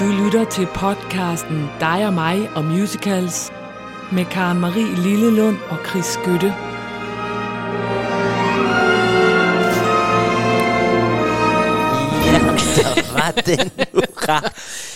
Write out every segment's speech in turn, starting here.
Du lytter til podcasten Dig og mig og musicals med Karen Marie Lillelund og Chris Skytte.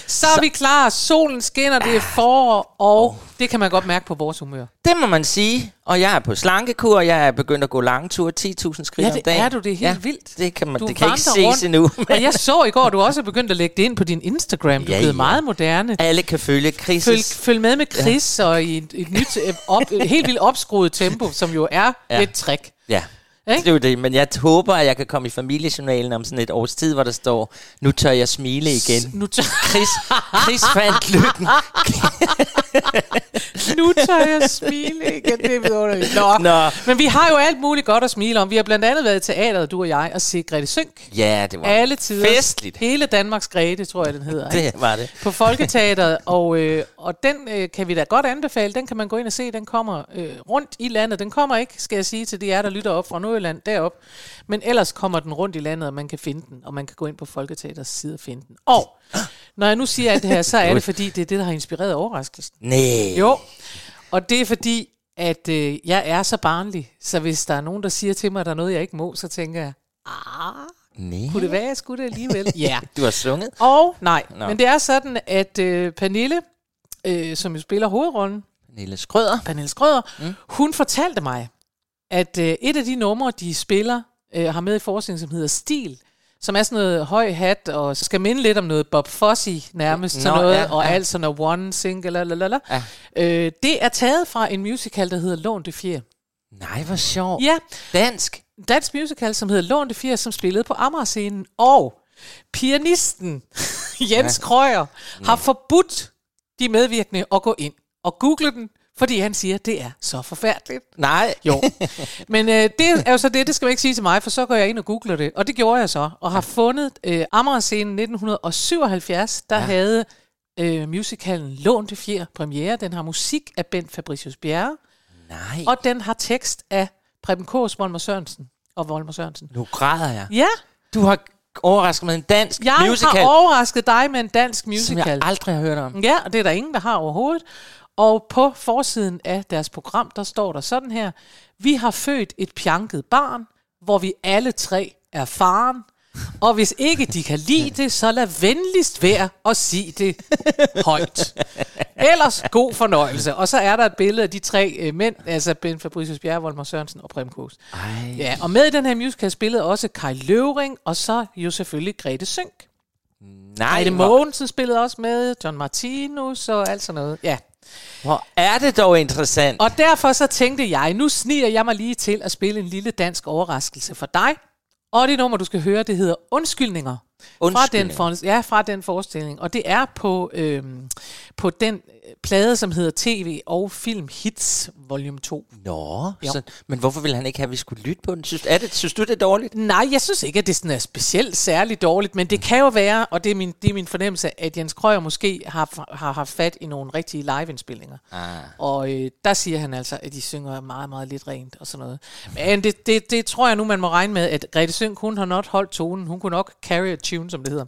Så er vi klar. Solen skinner, det er forår, og det kan man godt mærke på vores humør. Det må man sige. Og jeg er på slankekur, og jeg er begyndt at gå lange ture, 10.000 skridt Ja, om det dagen. er du. Det er helt vildt. Det kan, man, Du det kan ikke vandrer ses rundt. endnu. Og jeg så i går, at du også er begyndt at lægge det ind på din Instagram. Du er Ja, blevet ja. meget moderne. Alle kan følge Chris' Følg, følg med med Chris og i et, et nyt, øh, op, et helt vildt opskruet tempo, som jo er ja. et trick. Ja. Ikke? Det er jo det, men jeg håber, at jeg kan komme i familiejournalen om sådan et års tid, hvor der står, nu tør jeg smile igen. Nu tør, Chris, Chris fandt lykken. nu tør jeg smile igen. Det er vidunderligt. Nå. Nå. Men vi har jo alt muligt godt at smile om. Vi har blandt andet været i teateret, du og jeg, og se Grete Synk. Ja, det var Alle tider. festligt. Hele Danmarks Grete, tror jeg, den hedder. ikke? Det var det. på Folketeateret, og, øh, og den øh, kan vi da godt anbefale. Den kan man gå ind og se. Den kommer øh, rundt i landet. Den kommer ikke, skal jeg sige, til de jer, der lytter op fra Nordjylland derop. Men ellers kommer den rundt i landet, og man kan finde den, og man kan gå ind på Folketeaterets side og finde den. Og når jeg nu siger alt det her, så er det fordi, det er det, der har inspireret overraskelsen. Nej. Jo, og det er fordi, at øh, jeg er så barnlig, så hvis der er nogen, der siger til mig, at der er noget, jeg ikke må, så tænker jeg, ah, Nej. kunne det være, jeg skulle det alligevel? Ja. Du har sunget? Og nej. Nå. men det er sådan, at øh, Pernille, øh, som jo spiller hovedrollen, Nille Skrøder. Pernille Skrøder, mm. hun fortalte mig, at øh, et af de numre, de spiller, øh, har med i forskning, som hedder Stil, som er sådan noget høj hat, og skal minde lidt om noget Bob Fosse nærmest, Nå, sådan noget, ja, og ja. alt sådan noget one single, lalalala. Ja. Øh, det er taget fra en musical, der hedder Lån det Fjer. Nej, hvor sjovt. Ja, Dansk. dansk musical, som hedder Lån det Fjer, som spillede på Amager-scenen, og pianisten Jens ja. Krøyer har forbudt de medvirkende at gå ind og google den, fordi han siger, at det er så forfærdeligt. Nej. Jo, men øh, det er jo så det, det skal man ikke sige til mig, for så går jeg ind og googler det, og det gjorde jeg så, og har fundet øh, Amager-scenen 1977, der ja. havde øh, musicalen det Fjer premiere. Den har musik af Bent Fabricius Bjerre, Nej. og den har tekst af Preben Kås, Volmer Sørensen og Volmer Sørensen. Nu græder jeg. Ja, Du har overrasket med en dansk jeg musical, har overrasket dig med en dansk som musical. jeg aldrig har hørt om. Ja, og det er der ingen, der har overhovedet. Og på forsiden af deres program, der står der sådan her. Vi har født et pjanket barn, hvor vi alle tre er faren. Og hvis ikke de kan lide det, så lad venligst være at sige det højt. Ellers god fornøjelse. Og så er der et billede af de tre øh, mænd, altså Ben Fabricius Bjerre, Volmer Sørensen og Prem Kås. Ja, og med i den her musical spillede også Kai Løvring, og så jo selvfølgelig Grete Synk. Nej, Heide hvor, Mogensen spillede også med, John Martinus og alt sådan noget. Ja hvor er det dog interessant. Og derfor så tænkte jeg, nu sniger jeg mig lige til at spille en lille dansk overraskelse for dig. Og det nummer, du skal høre, det hedder Undskyldninger. Fra den, for, ja, fra den forestilling. Og det er på, øhm, på den øh, plade, som hedder TV og Film Hits Volume 2. Nå, Jo. så, men hvorfor ville han ikke have, at vi skulle lytte på den? Synes, er det, synes du, det er dårligt? Nej, jeg synes ikke, at det sådan er specielt særligt dårligt, men det kan jo være, og det er min, det er min fornemmelse, at Jens Krøyer måske har, har haft fat i nogle rigtige liveindspillinger. Ah. Og øh, der siger han altså, at de synger meget, meget lidt rent og sådan noget. Men det, det, det tror jeg nu, man må regne med, at Grete Synk, hun har nok holdt tonen. Hun kunne nok carry a tune, som det hedder.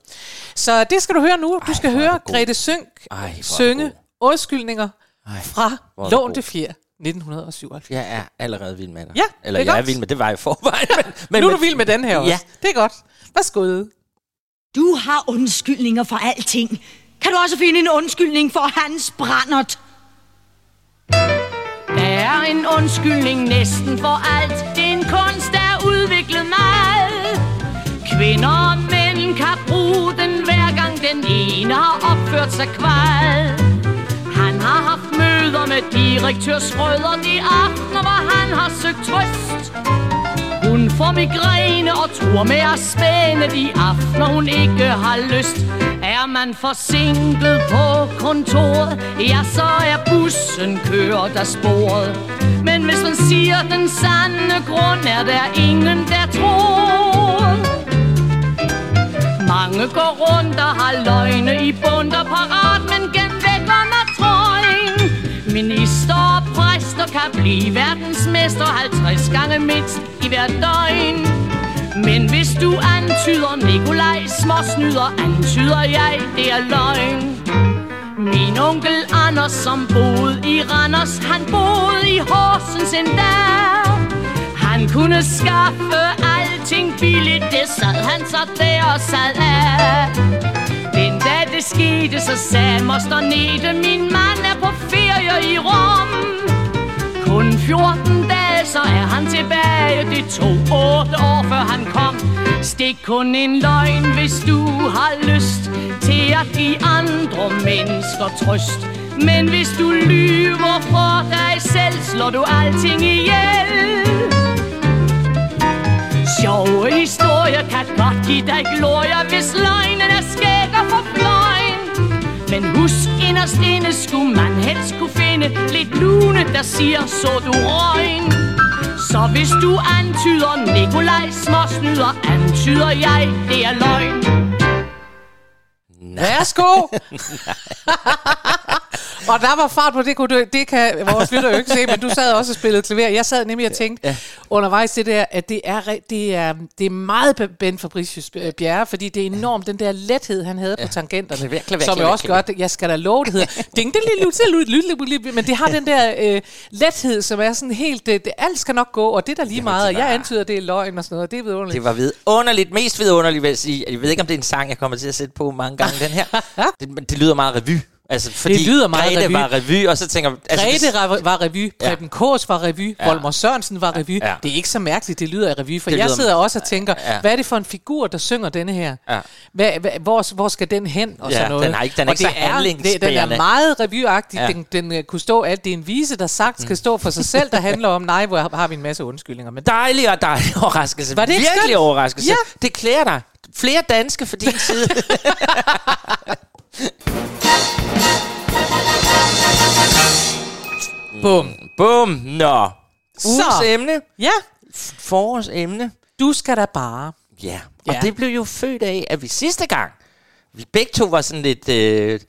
Så det skal du høre nu. Du skal hvor er høre. Grete Synk Ej, er synge undskyldninger Ej, fra hvor er du Lån god. det Fjer 1977. Jeg er allerede vild med dig. Ja, Eller det er jeg er godt. vild med det, var jeg i forvejen. Men, men, nu er du vild med den her også. Ja. Det er godt. Værsgo. Du har undskyldninger for alting. Kan du også finde en undskyldning for hans brændert? Der er en undskyldning næsten for alt. Det er en kunst, der er udviklet meget. Kvinder den ene har opført sig kval. Han har haft møder med direktør Schrøder de aftener, hvor han har søgt trøst. Hun får migræne og tror med at spænde de aftener, hun ikke har lyst. Er man forsinket på kontoret, ja, så er bussen kørt af sporet. Men hvis man siger den sande grund, er der ingen, der tror. Mange går rundt og har løgne i bund og parat, men gennem vækkerne trøjen. Minister og præster kan blive verdensmester 50 gange mindst i hver døgn. Men hvis du antyder Nikolaj småsnyder, antyder jeg, det er løgn. Min onkel Anders, som boede i Randers, han boede i Horsens endda. Han kunne skaffe alting billigt, det sad han så der og sad af. Den da det skete, så sagde moster Nete, min mand er på ferie i Rom. Kun 14 dage, så er han tilbage Det tog 8 år, før han kom Stik kun en løgn, hvis du har lyst Til at give andre mennesker trøst Men hvis du lyver for dig selv Slår du alting ihjel Sjove historier kan godt give dig glorie Hvis løgnen er skæg og forfløjen Men husk inderst inde skulle man helst kunne finde Lidt lune, der siger, så du røgn. Så hvis du antyder Nikolaj småsnyder Antyder jeg, det er løgn. Værsgo! og der var fart på, det, kunne du, det kan vores lytter jo ikke se, men du sad også og spillede klaver. Jeg sad nemlig og tænkte ja. undervejs det der, at det er, det er, det er meget Ben Fabricius Bjerre, fordi det er enormt den der lethed, han havde ja. på tangenterne, Klaver, klaver, som klaver, jo også klaver. gør, jeg skal da love, det hedder ding, ding, lille, lille, lille, men det har den der øh, lethed, som er sådan helt, det, det, alt skal nok gå, og det er der lige meget, og jeg antyder, det er løgn og sådan noget, og det er vidunderligt. Det var vidunderligt, mest vidunderligt vil jeg sige. Jeg ved ikke, om det er en sang, jeg kommer til at sætte på mange gange, den her. Det, det lyder meget revy. Altså, fordi Det lyder meget Grete revy. var revy, og så tænker. Altså, Grete hvis- var, var revy, Ja. Preben Kås var revy, Ja. Volmer Sørensen var revy. Ja. Det er ikke så mærkeligt, det lyder af revy, for Det jeg sidder også og tænker, Ja. hvad er det for en figur, der synger denne her? Ja. Hvad, hvad, hvor, hvor skal den hen? Og Ja, sådan noget. den er ikke- den er og ikke så det er, det, den er meget revyagtig. Ja. Den, den uh, kunne stå alt. Det er en vise, der sagt skal stå for sig selv, der handler om, nej, hvor har vi en masse undskyldninger. Men Dejlig og dejlig overraskelse. Var det Virkelig skønt? overraskelse. Ja. Det klæder dig. Flere danske for din side. bum. Bum. Nå. Ugens Så. emne. Ja, Forårs emne. du skal da bare. Ja. Og Ja. det blev jo født af, at vi sidste gang, vi begge to var sådan lidt øh,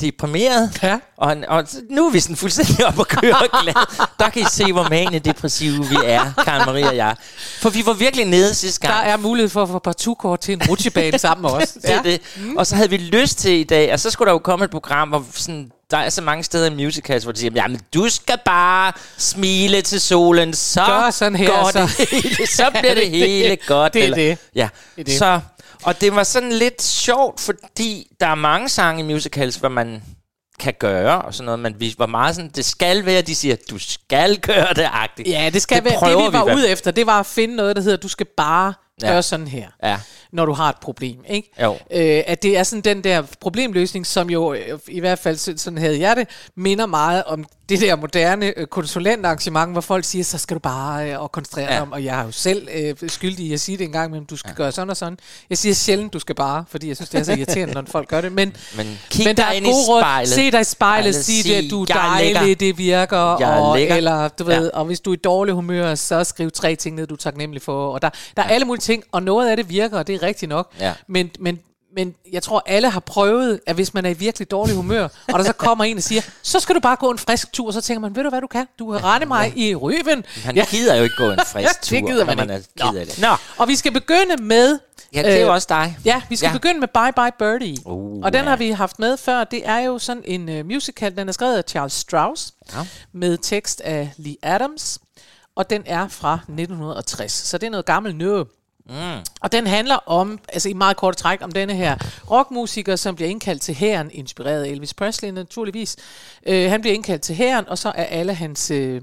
deprimeret. Ja. Og, og nu er vi sådan fuldstændig op og køre og glad. Der kan I se, hvor mane depressive vi er, Karen Marie og jeg. For vi var virkelig nede sidste Der gang. er mulighed for at få partukort til en rutsjebane sammen med os. det er det. Mm. Og så havde vi lyst til i dag, og så skulle der jo komme et program, hvor sådan, der er så mange steder i musicals, hvor de siger, jamen du skal bare smile til solen, så Gør sådan her, går så- det hele, så bliver det hele godt. det er det. Ja, Det er det. så... Og det var sådan lidt sjovt, fordi der er mange sange i musicals, hvor man kan gøre og sådan noget, men vi var meget sådan, det skal være, de siger, du skal gøre det, agtigt. Ja, det skal Det være. Det vi var vi ude efter, det var at finde noget, der hedder, du skal bare Ja. gøre sådan her, Ja. når du har et problem. Ikke? Jo. Øh, at det er sådan den der problemløsning, som jo, øh, i hvert fald så- sådan havde jeg det, minder meget om det der moderne øh, konsulentarrangement, hvor folk siger, så skal du bare øh, og koncentrere dig Ja. om, og jeg er jo selv øh, skyldig i at sige det en gang, men du skal ja. gøre sådan og sådan. Jeg siger sjældent, du skal bare, fordi jeg synes, det er så irriterende, når folk gør det. Men, Men kig men der dig er gode råd. Se dig i spejlet, sig sig, det, du er "Jeg er lækker." dejlig, det virker, Jeg er og, lækker. eller du Ja. ved, og hvis du er i dårlig humør, så skriv tre ting ned, du er taknemmelig for. Og der, der er alle mulige ting, og noget af det virker, og det er rigtigt nok. Ja. Men, men, men jeg tror, alle har prøvet, at hvis man er i virkelig dårlig humør, og der så kommer en og siger, så skal du bare gå en frisk tur, så tænker man, ved du hvad du kan? Du kan rette mig i røven. Han ja. gider jo ikke gå en frisk tur, det gider man man ikke. er ked af det. Nå, Og vi skal begynde med... ja, det er jo øh, også dig. Ja, vi skal Ja. ja. begynde med Bye Bye Birdie. Uh, og den ja. har vi haft med før. Det er jo sådan en uh, musical, den er skrevet af Charles Strauss, Ja. med tekst af Lee Adams, og den er fra 1960. Så det er noget gammelt noget. Mm. Og den handler om, altså i meget kort træk, om denne her rockmusiker, som bliver indkaldt til hæren, inspireret af Elvis Presley naturligvis. Uh, han bliver indkaldt til hæren, og så er alle hans uh,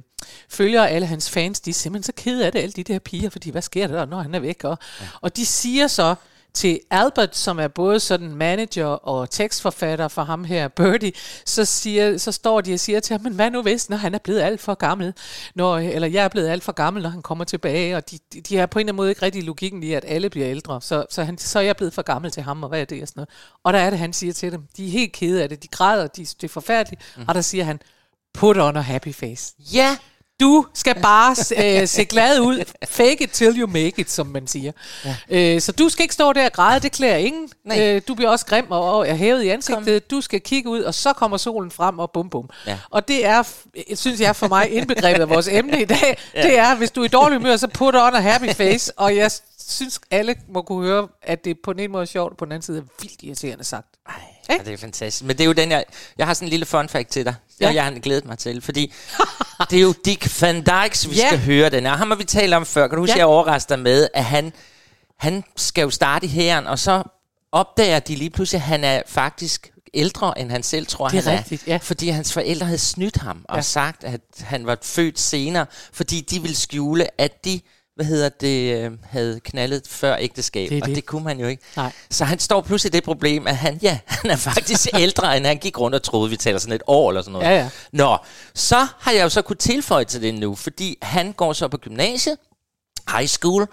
følgere, alle hans fans, de er simpelthen så kede af det, alle de der piger, fordi hvad sker der, når han er væk? Og, ja. og de siger så, til Albert, som er både sådan manager og tekstforfatter for ham her, Birdie, så, siger, så står de og siger til ham, men hvad nu hvis, når han er blevet alt for gammel, når, eller jeg er blevet alt for gammel, når han kommer tilbage, og de, de, de har på en eller anden måde ikke rigtig logikken i, at alle bliver ældre, så, så, han, så er jeg blevet for gammel til ham, og hvad er det og sådan noget. Og der er det, han siger til dem, de er helt kede af det, de græder, de, det er forfærdeligt, mm. og der siger han, put on a happy face. Ja, Du skal bare øh, se glad ud. Fake it till you make it, som man siger. Ja. Øh, så du skal ikke stå der og græde, det klæder ingen. Nej. Øh, du bliver også grim og, og er hævet i ansigtet. Du skal kigge ud, og så kommer solen frem, og bum bum. Ja. Og det er, synes jeg for mig, indbegrebet af vores emne i dag. ja. Det er, hvis du er i dårlig humør, så put on a happy face. Og jeg synes, alle må kunne høre, at det på ene måde er sjovt, og på den anden side er vildt irriterende sagt. Ej, ja, det er fantastisk. Men det er jo den, jeg... Jeg har sådan en lille fun fact til dig. Ja. Ja. Jeg har glædet mig til, fordi det er jo Dick Van Dykes, vi Ja. skal høre den her. Ham har vi talt om før. Kan du huske, Ja. jeg overrasker dig med, at han, han skal jo starte i hæren, og så opdager de lige pludselig, at han er faktisk ældre, end han selv tror, Det er han rigtigt, ja. Fordi hans forældre havde snydt ham og Ja. sagt, at han var født senere, fordi de ville skjule, at de hvad hedder det, øh, havde knaldet før ægteskab, Det og det. det kunne man jo ikke. Nej. Så han står pludselig det problem, at han, ja, han er faktisk ældre, end han gik rundt og troede, vi taler sådan et år eller sådan noget. Ja, ja. Nå, så har jeg jo så kunne tilføje til det nu, fordi han går så på gymnasiet, high school,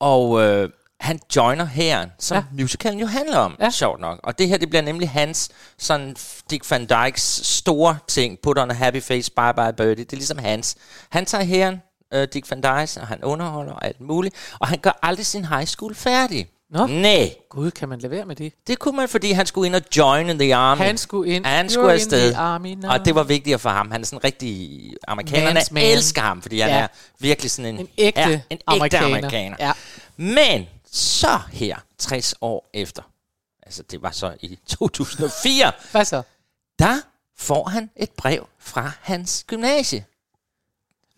og øh, han joiner hæren, som ja. Musicalen jo handler om, ja. Sjovt nok. Og det her, det bliver nemlig hans, sådan Dick Van Dykes store ting, Put on a happy face, bye bye birdie, det er ligesom hans. Han tager hæren, øh, Dick Van Dyke, og han underholder og alt muligt, og han gør aldrig sin high school færdig. Nå. Nej, Gud, kan man lade være med det? det kunne man, fordi han skulle ind og join the army. Han skulle ind. Han skulle in afsted. the army now. Og det var vigtigere for ham. Han er sådan en rigtig... Amerikanerne Man's man. elsker ham, fordi han Ja. er virkelig sådan en... En ægte ja, en ægte amerikaner. amerikaner. Ja. Men så her, 60 år efter, altså det var så i 2004, Hvad så? der får han et brev fra hans gymnasie.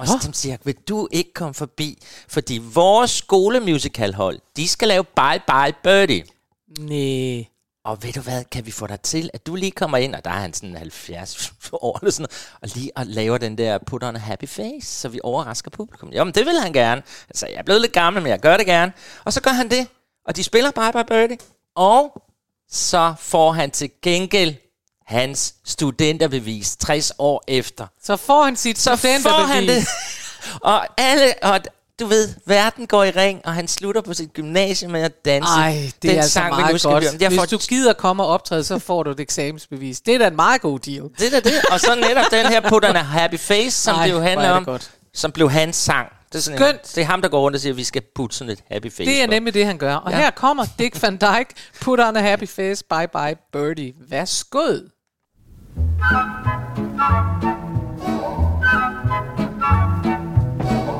Og så siger, vil du ikke komme forbi? Fordi vores skolemusicalhold, de skal lave Bye Bye Birdie. Nej. Og ved du hvad, kan vi få dig til, at du lige kommer ind, og der er han sådan 70 år eller sådan og lige og laver den der put on a happy face, så vi overrasker publikum. Jamen, det vil han gerne. Altså, jeg er blevet lidt gammel, men jeg gør det gerne. Og så gør han det, og de spiller Bye Bye Birdie, og så får han til gengæld hans studenterbevis 60 år efter. Så får han sit Så får han det. Og alle, og du ved, verden går i ring, og han slutter på sit gymnasium med at danse. Ej, det Den er altså sang, meget godt. Jeg Hvis får du gider komme og optræde, så får du et eksamensbevis. Det er da en meget god deal. Det er det. Og så netop den her Put on a Happy Face, som Ej, det jo handler er det om, godt. som blev hans sang. Det er, sådan en, det er ham, der går rundt og siger, at vi skal putte sådan et happy face Det er på. nemlig det, han gør. Og Ja. her kommer Dick Van Dyke. Put on a happy face. Bye bye birdie. Værsgo.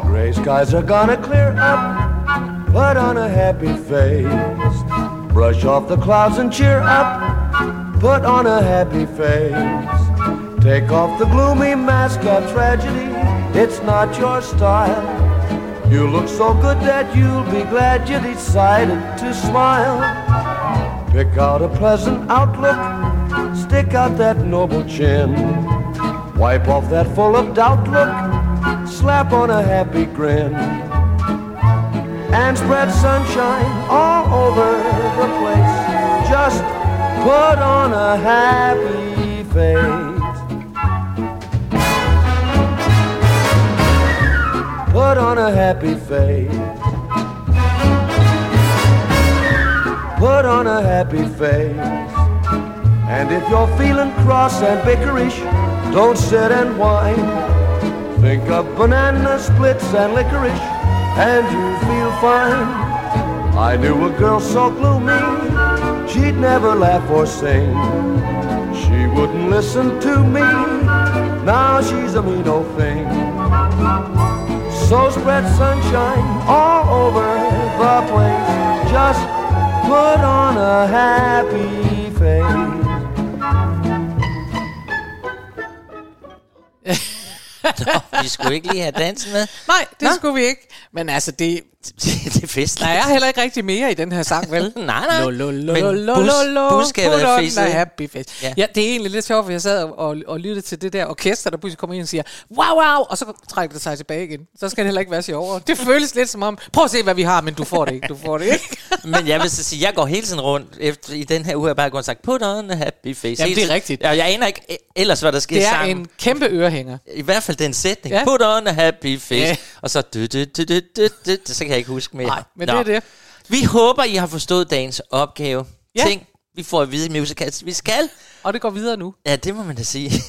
Gray skies are gonna clear up. Put on a happy face. Brush off the clouds and cheer up. Put on a happy face. Take off the gloomy mask of tragedy. It's not your style. You look so good that you'll be glad you decided to smile. Pick out a pleasant outlook. Stick out that noble chin. Wipe off that full of doubt look. Slap on a happy grin. And spread sunshine all over the place. Just put on a happy face. Put on a happy face. Put on a happy face. And if you're feeling cross and bickerish, don't sit and whine. Think of banana splits and licorice, and you feel fine. I knew a girl so gloomy, she'd never laugh or sing. She wouldn't listen to me, now she's a mean old thing. So spread sunshine all over the place. Just put on a happy face. stuff. Vi skulle ikke lige have danset med. Nej, det Nå. skulle vi ikke. Men altså, det, det er festligt. der er heller ikke rigtig mere i den her sang, vel? Nej, nej. Men budskabet er festet, happy face. Ja. Det er egentlig lidt sjovt, for jeg sad og, og, og lyttede til det der orkester, der pludselig kommer ind og siger, wow, wow, og så trækker det sig tilbage igen. Så skal det heller ikke være sjovere. Det føles lidt som om, prøv at se, hvad vi har, men du får det ikke, du får det ikke. Men jeg vil så sige, jeg går hele tiden rundt. Efter, I den her uge jeg bare gået og sagt, put on a happy face. Jamen, det er rigtigt. Ja, jeg aner ikke e- ellers, hvad der sker Det er sangen. en kæmpe ørehænger. I hvert fald den sætning. Ja. Put on a happy face. Ja. Og så... Du, du, du, du, du, du, så kan jeg ikke huske mere. Nej, men Nå. det er det. Vi håber, I har forstået dagens opgave. Ja. Ting, vi får at vide i musicals. Vi skal. Og det går videre nu. Ja, det må man da sige.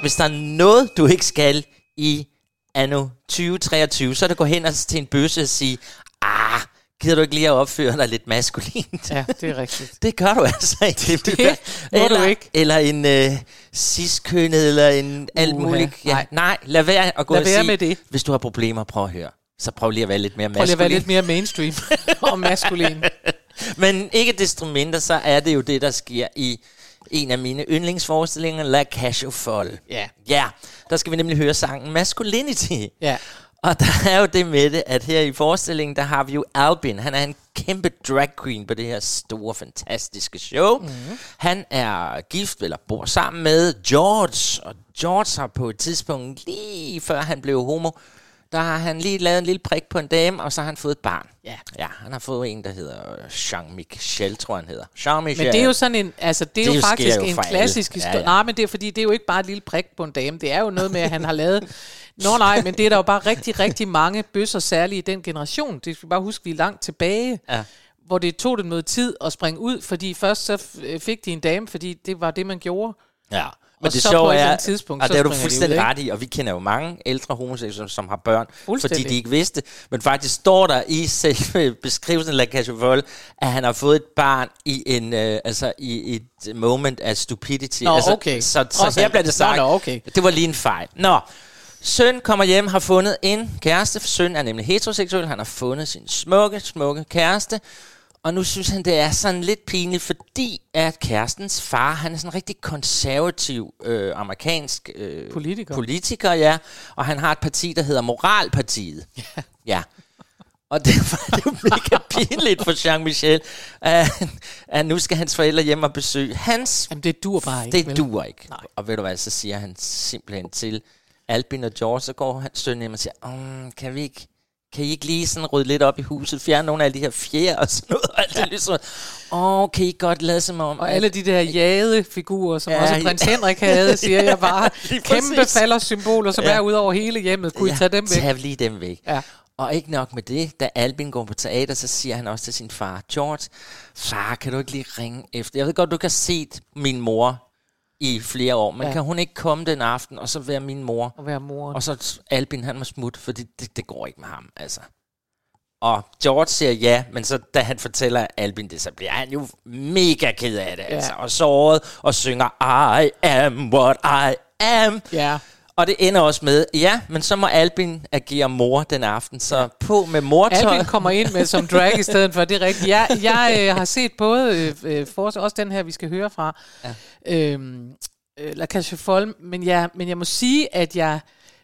Hvis der er noget, du ikke skal i anno 2023, så er det at gå hen og til en bøsse og sige, ah, gider du ikke lige at opføre dig lidt maskulint? Ja, det er rigtigt. Det gør du altså ikke. Det, Det må eller, du ikke. Eller en, øh, ciskønnet eller en alt Uha, muligt. Ja, nej. nej. lad være at gå Lad og være sige, med det. hvis du har problemer, prøv at høre. Så prøv lige at være lidt mere Prøv lige at være maskulin. lidt mere mainstream og maskulin. Men ikke desto mindre, så er det jo det, der sker i en af mine yndlingsforestillinger, La Cage aux Folles. Ja. Ja, der skal vi nemlig høre sangen Masculinity. Ja. Og der er jo det med det, at her i forestillingen, der har vi jo Albin. Han er en kæmpe drag queen på det her store, fantastiske show. Mm-hmm. Han er gift, eller bor sammen med George. Og George har på et tidspunkt, lige før han blev homo, der har han lige lavet en lille prik på en dame, og så har han fået et barn. Ja. Ja, han har fået en, der hedder Jean-Michel, tror han hedder. Jean-Michel. Men det er jo sådan en, altså det er Det jo faktisk jo en klassisk Ja, historie. ja. Nej, men det er fordi, det er jo ikke bare et lille prik på en dame. Det er jo noget med, at han har lavet... Nå nej, men det er der jo bare rigtig, rigtig mange bøsser, særligt i den generation. Det skal vi bare huske, vi er langt tilbage. Ja. Hvor det tog dem noget tid at springe ud, fordi først så f- fik de en dame, fordi det var det, man gjorde. Ja. Men Og det så sjove er, tidspunkt, og så det er du fuldstændig ud, ret i, og vi kender jo mange ældre homoseksuelle, som har børn, fordi de ikke vidste. Men faktisk står der i selve beskrivelsen af La Folles, at han har fået et barn i en, øh, altså i et moment af stupidity. Nå, altså, okay. Så, Trods så her bliver det sagt. Nå, nå, okay. Det var lige en fejl. Nå, Søn kommer hjem, har fundet en kæreste. Søn er nemlig heteroseksuel. Han har fundet sin smukke, smukke kæreste. Og nu synes han, det er sådan lidt pinligt, fordi at kærestens far, han er sådan en rigtig konservativ øh, amerikansk øh, Politiker. politiker, ja. Og han har et parti, der hedder Moralpartiet. Ja. ja. Og det var det mega pinligt for Jean-Michel, at, at nu skal hans forældre hjem og besøge hans Jamen, det dur bare ikke. det vel? duer ikke. Nej. Og ved du hvad, så siger han simpelthen til Albin og George, så går hans søn hjem og siger, um, kan vi ikke, kan I ikke lige sådan rydde lidt op i huset, fjerne nogle af de her fjer og sådan noget, og alt det ligesom, åh, kan I godt lade som om, Og alle de der jagede figurer, som Ja, ja, også ja. prins Henrik havde, siger jeg bare. Kæmpe præcis. faldersymboler, som Ja. ja. er ud over hele hjemmet. Kunne I tage dem væk? Tag lige dem væk. Ja. Og ikke nok med det, da Albin går på teater, så siger han også til sin far, George, far, kan du ikke lige ringe efter? Jeg ved godt, du kan set min mor i flere år, men ja. Kan hun ikke komme den aften, og så være min mor? At være moren. Og så Albin, han må smutte, for det, det, det går ikke med ham, altså. Og George siger ja, men så da han fortæller Albin det, så bliver han jo mega ked af det, ja. altså. Og såret, og synger, I am what I am. Ja. Og det ender også med, ja, men så må Albin agere mor den aften, så ja. på med mortøj. Albin kommer ind med som drag i stedet for, det er rigtigt. Jeg, jeg øh, har set både, øh, øh, for, også den her, vi skal høre fra, ja. øhm, øh, La Folles, men jeg, men jeg må sige, at jeg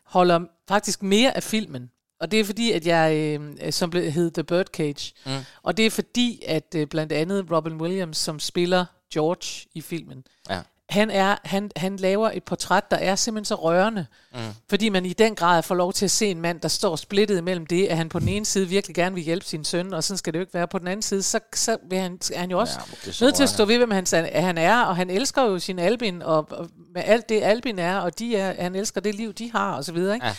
holder faktisk mere af filmen. Og det er fordi, at jeg, øh, som blev, hed The Birdcage, mm. og det er fordi, at øh, blandt andet Robin Williams, som spiller George i filmen, Ja. Han, er, han, han laver et portræt, der er simpelthen så rørende. Mm. Fordi man i den grad får lov til at se en mand, der står splittet mellem det, at han på den ene side virkelig gerne vil hjælpe sin søn, og sådan skal det jo ikke være. På den anden side, så, så vil han, er han jo også Ja, nødt til at rørende. stå ved, hvem han, han er, og han elsker jo sin Albin, og, og med alt det Albin er, og de er, han elsker det liv, de har, og så videre. Ikke? Ja.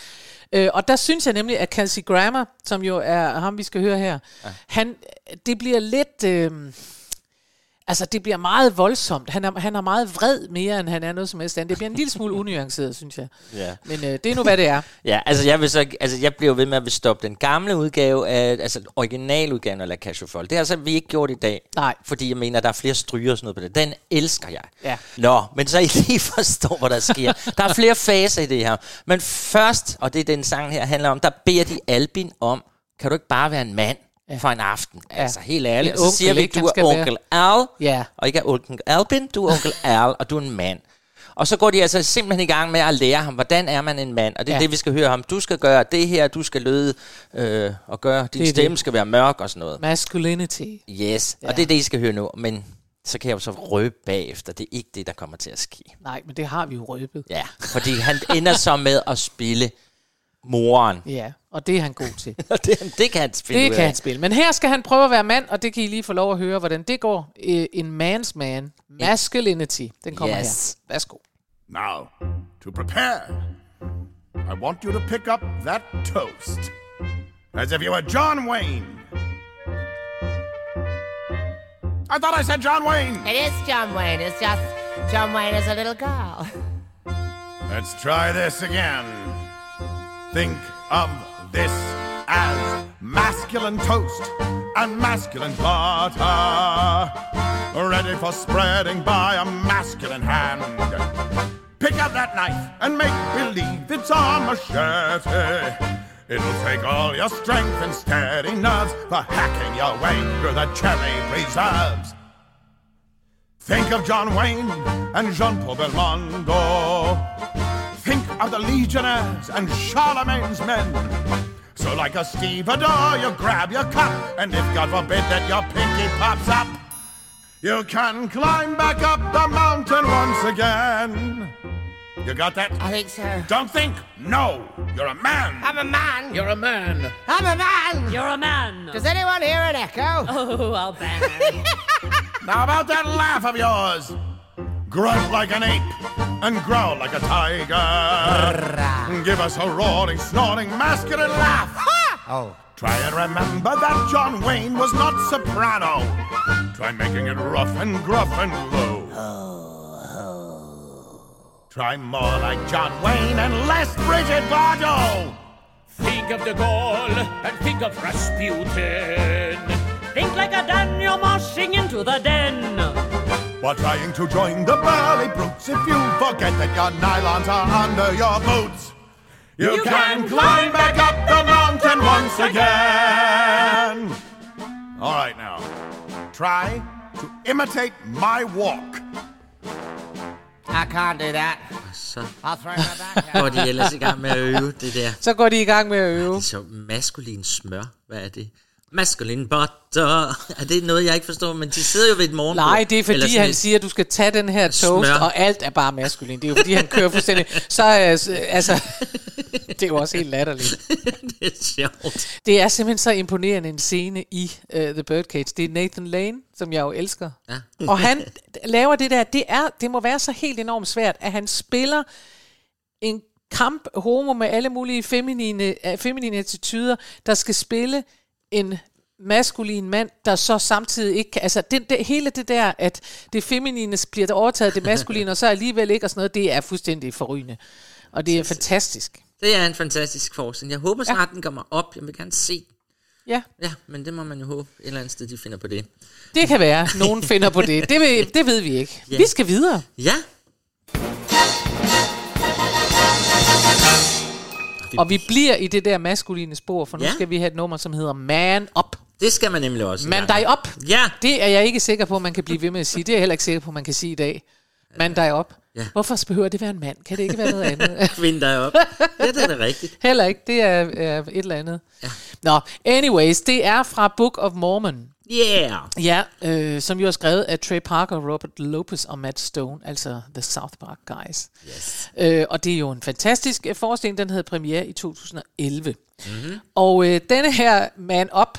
Øh, og der synes jeg nemlig, at Kelsey Grammer, som jo er ham, vi skal høre her, ja. han, det bliver lidt... Øh, Altså, det bliver meget voldsomt. Han er, han er meget vred mere, end han er noget som helst andet. Det bliver en lille smule unuanceret, synes jeg. Ja. Men øh, det er nu, hvad det er. Ja, altså jeg, vil så, altså jeg bliver ved med at vil stoppe den gamle udgave af, altså originaludgaven af La aux Folles. Det har altså vi ikke gjort i dag. Nej. Fordi jeg mener, der er flere stryger og sådan noget på det. Den elsker jeg. Ja. Nå, men så I lige forstår, hvad der sker. Der er flere faser i det her. Men først, og det er den sang her handler om, der beder de Albin om, kan du ikke bare være en mand ja. for en aften? Ja. Altså helt ærligt. En Og så siger onkel, vi, ikke? du er skal være- onkel Al, Ja. og ikke er onkel Albin, du er onkel Al, og du er en mand. Og så går de altså simpelthen i gang med at lære ham, hvordan er man en mand. Og det er ja. Det, vi skal høre ham. Du skal gøre det her, du skal løde øh, og gøre. Din Det stemme det. skal være mørk og sådan noget. Masculinity. Yes, ja. og det er det, I skal høre nu. Men så kan jeg jo så røbe bagefter. Det er ikke det, der kommer til at ske. Nej, men det har vi jo røbet. Ja, fordi han ender så med at spille moren. Ja, og det er han god til. Det, det kan han spille Det ud kan af. han spille. Men her skal han prøve at være mand, og det kan I lige få lov at høre, hvordan det går. Øh, En man's man. Masculinity. Den kommer Yes. her. Værsgo. Now, to prepare, I want you to pick up that toast as if you were John Wayne. I thought I said John Wayne. It is John Wayne. It's just John Wayne is a little girl. Let's try this again. Think of this as masculine toast and masculine butter, ready for spreading by a masculine hand. Pick up that knife and make believe it's a machete. It'll take all your strength and steady nerves for hacking your way through the cherry preserves. Think of John Wayne and Jean-Paul Belmondo. Think of the legionnaires and Charlemagne's men. So like a stevedore, you grab your cup, and if God forbid that your pinky pops up, you can climb back up the mountain once again. You got that? I think so. Don't think. No. You're a man. I'm a man. You're a man. I'm a man. You're a man. Does anyone hear an echo? Oh, I'll bang. Now about that laugh of yours. Grunt like an ape and growl like a tiger. Give us a roaring, snorting, masculine laugh. Oh. Try and remember that John Wayne was not soprano. Try making it rough and gruff and low. Try more like John Wayne and less Bridget Bardot. Think of de Gaulle and think of Rasputin. Think like a Daniel you're marching into the den. While trying to join the burly brutes, if you forget that your nylons are under your boots, you, You can, can climb back up the mountain once again. All right, now, try to imitate my walk. I can't do that. Så går de ellers i gang med at øve det der. Så går de i gang med at øve. Så maskulin smør, hvad er det? Maskulin butter. Er det noget, jeg ikke forstår? Men de sidder jo ved et morgenbord. Nej, det er fordi, han et- siger, at du skal tage den her toast, Smør. og alt er bare maskulin. Det er jo fordi, han kører fuldstændig. Så er, altså, det er jo også helt latterligt. det er sjovt. Det er simpelthen så imponerende en scene i uh, The Birdcage. Det er Nathan Lane, som jeg jo elsker. Ja. Og han laver det der, det, er, det må være så helt enormt svært, at han spiller en kamp homo med alle mulige feminine, uh, feminine attityder, der skal spille en maskulin mand, der så samtidig ikke kan, altså det, det, hele det der, at det feminine bliver overtaget det maskuline, og så alligevel ikke og sådan noget, det er fuldstændig forrygende. Og det er fantastisk. Det er en fantastisk forskning. Jeg håber snart, ja. den kommer op. Jeg vil gerne se. Ja, Ja, men det må man jo håbe et eller andet sted, de finder på det. det kan være, nogen finder på det. Det, ved, det ved vi ikke. Ja. Vi skal videre. Ja, Og vi bliver i det der maskuline spor, for nu Ja. skal vi have et nummer, som hedder Man Up. det skal man nemlig også. Man dig op. Ja, Det er jeg ikke sikker på, man kan blive ved med at sige. Det er jeg heller ikke sikker på, man kan sige i dag. Man dig op. Ja. Hvorfor behøver det være en mand? Kan det ikke være noget andet? kvind dig op. Ja, det er da rigtigt. Heller ikke. Det er, er et eller andet. Ja. Nå, anyways, det er fra Book of Mormon. Yeah. Ja, øh, som jo er skrevet af Trey Parker, Robert Lopez og Matt Stone, altså The South Park Guys. Yes. Øh, og det er jo en fantastisk øh, forestilling, den havde premiere i 2011. Mm-hmm. Og øh, denne her Man Up,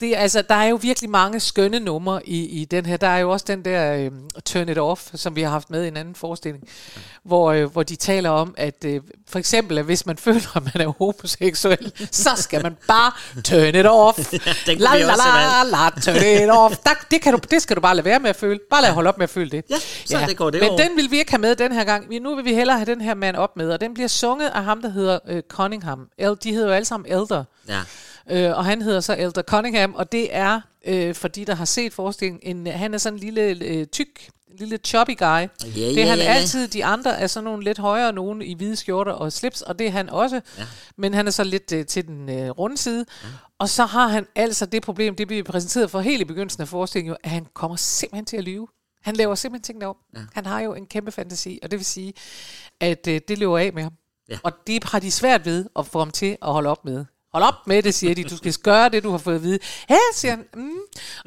det altså, der er jo virkelig mange skønne numre i, i den her. Der er jo også den der øh, Turn It Off, som vi har haft med i en anden forestilling, hvor, øh, hvor de taler om, at øh, for eksempel, at hvis man føler, at man er homoseksuel, så skal man bare turn it off. kunne la, la, la, la, turn it off. Der, det, kan du, det skal du bare lade være med at føle. Bare lad holde op med at føle det. Ja, så det går det Men over. den vil vi ikke have med den her gang. Nu vil vi hellere have den her mand op med, og den bliver sunget af ham, der hedder øh, Cunningham. El, de hedder jo alle sammen Elder. Ja. Øh, og han hedder så Elder Cunningham, og det er, øh, fordi der har set forestillingen, en, han er sådan en lille øh, tyk, lille choppy guy. Ja, det er han ja. altid. De andre er sådan nogle lidt højere nogen i hvide skjorter og slips, og det er han også. Ja. Men han er så lidt øh, til den øh, runde side. Ja. Og så har han altså det problem, det bliver præsenteret for helt i begyndelsen af forestillingen, jo, at han kommer simpelthen til at lyve. Han laver simpelthen tingene op. Ja. Han har jo en kæmpe fantasi, og det vil sige, at øh, det løber af med ham. Ja. Og det har de svært ved at få ham til at holde op med. Hold op med det, siger de. Du skal gøre det, du har fået at vide. Ja, siger han. Mm.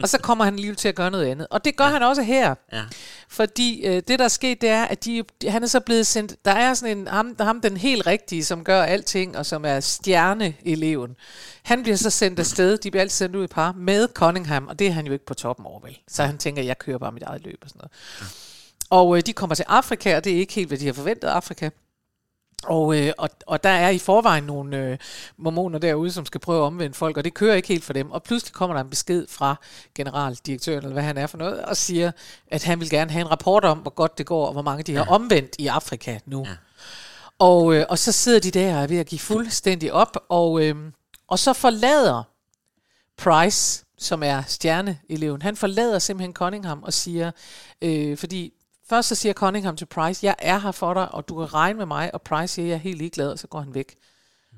Og så kommer han lige til at gøre noget andet. Og det gør ja. han også her. Ja. Fordi øh, det, der er sket, det er, at de, han er så blevet sendt... Der er sådan en... Ham, ham den helt rigtige, som gør alting, og som er stjerneeleven. Han bliver så sendt afsted. De bliver altid sendt ud i par med Cunningham, og det er han jo ikke på toppen over, vel? Så han tænker, jeg kører bare mit eget løb og sådan noget. Og øh, de kommer til Afrika, og det er ikke helt, hvad de har forventet af Afrika. Og, øh, og, og der er i forvejen nogle øh, mormoner derude, som skal prøve at omvende folk, og det kører ikke helt for dem. Og pludselig kommer der en besked fra generaldirektøren, eller hvad han er for noget, og siger, at han vil gerne have en rapport om, hvor godt det går, og hvor mange de har omvendt i Afrika nu. Ja. Og, øh, og så sidder de der og er ved at give fuldstændig op, og, øh, og så forlader Price, som er stjerneeleven, han forlader simpelthen Cunningham og siger, øh, fordi Først så siger Cunningham til Price, jeg er her for dig, og du kan regne med mig, og Price siger, jeg er helt ligeglad, og så går han væk.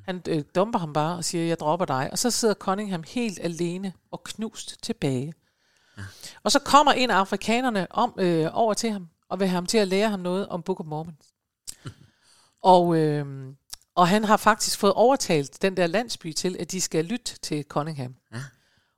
Han øh, dumper ham bare og siger, jeg dropper dig. Og så sidder Cunningham helt alene og knust tilbage. Og så kommer en af afrikanerne om, øh, over til ham, og vil have ham til at lære ham noget om Book of Mormon. og, øh, og han har faktisk fået overtalt den der landsby til, at de skal lytte til Cunningham. Ja.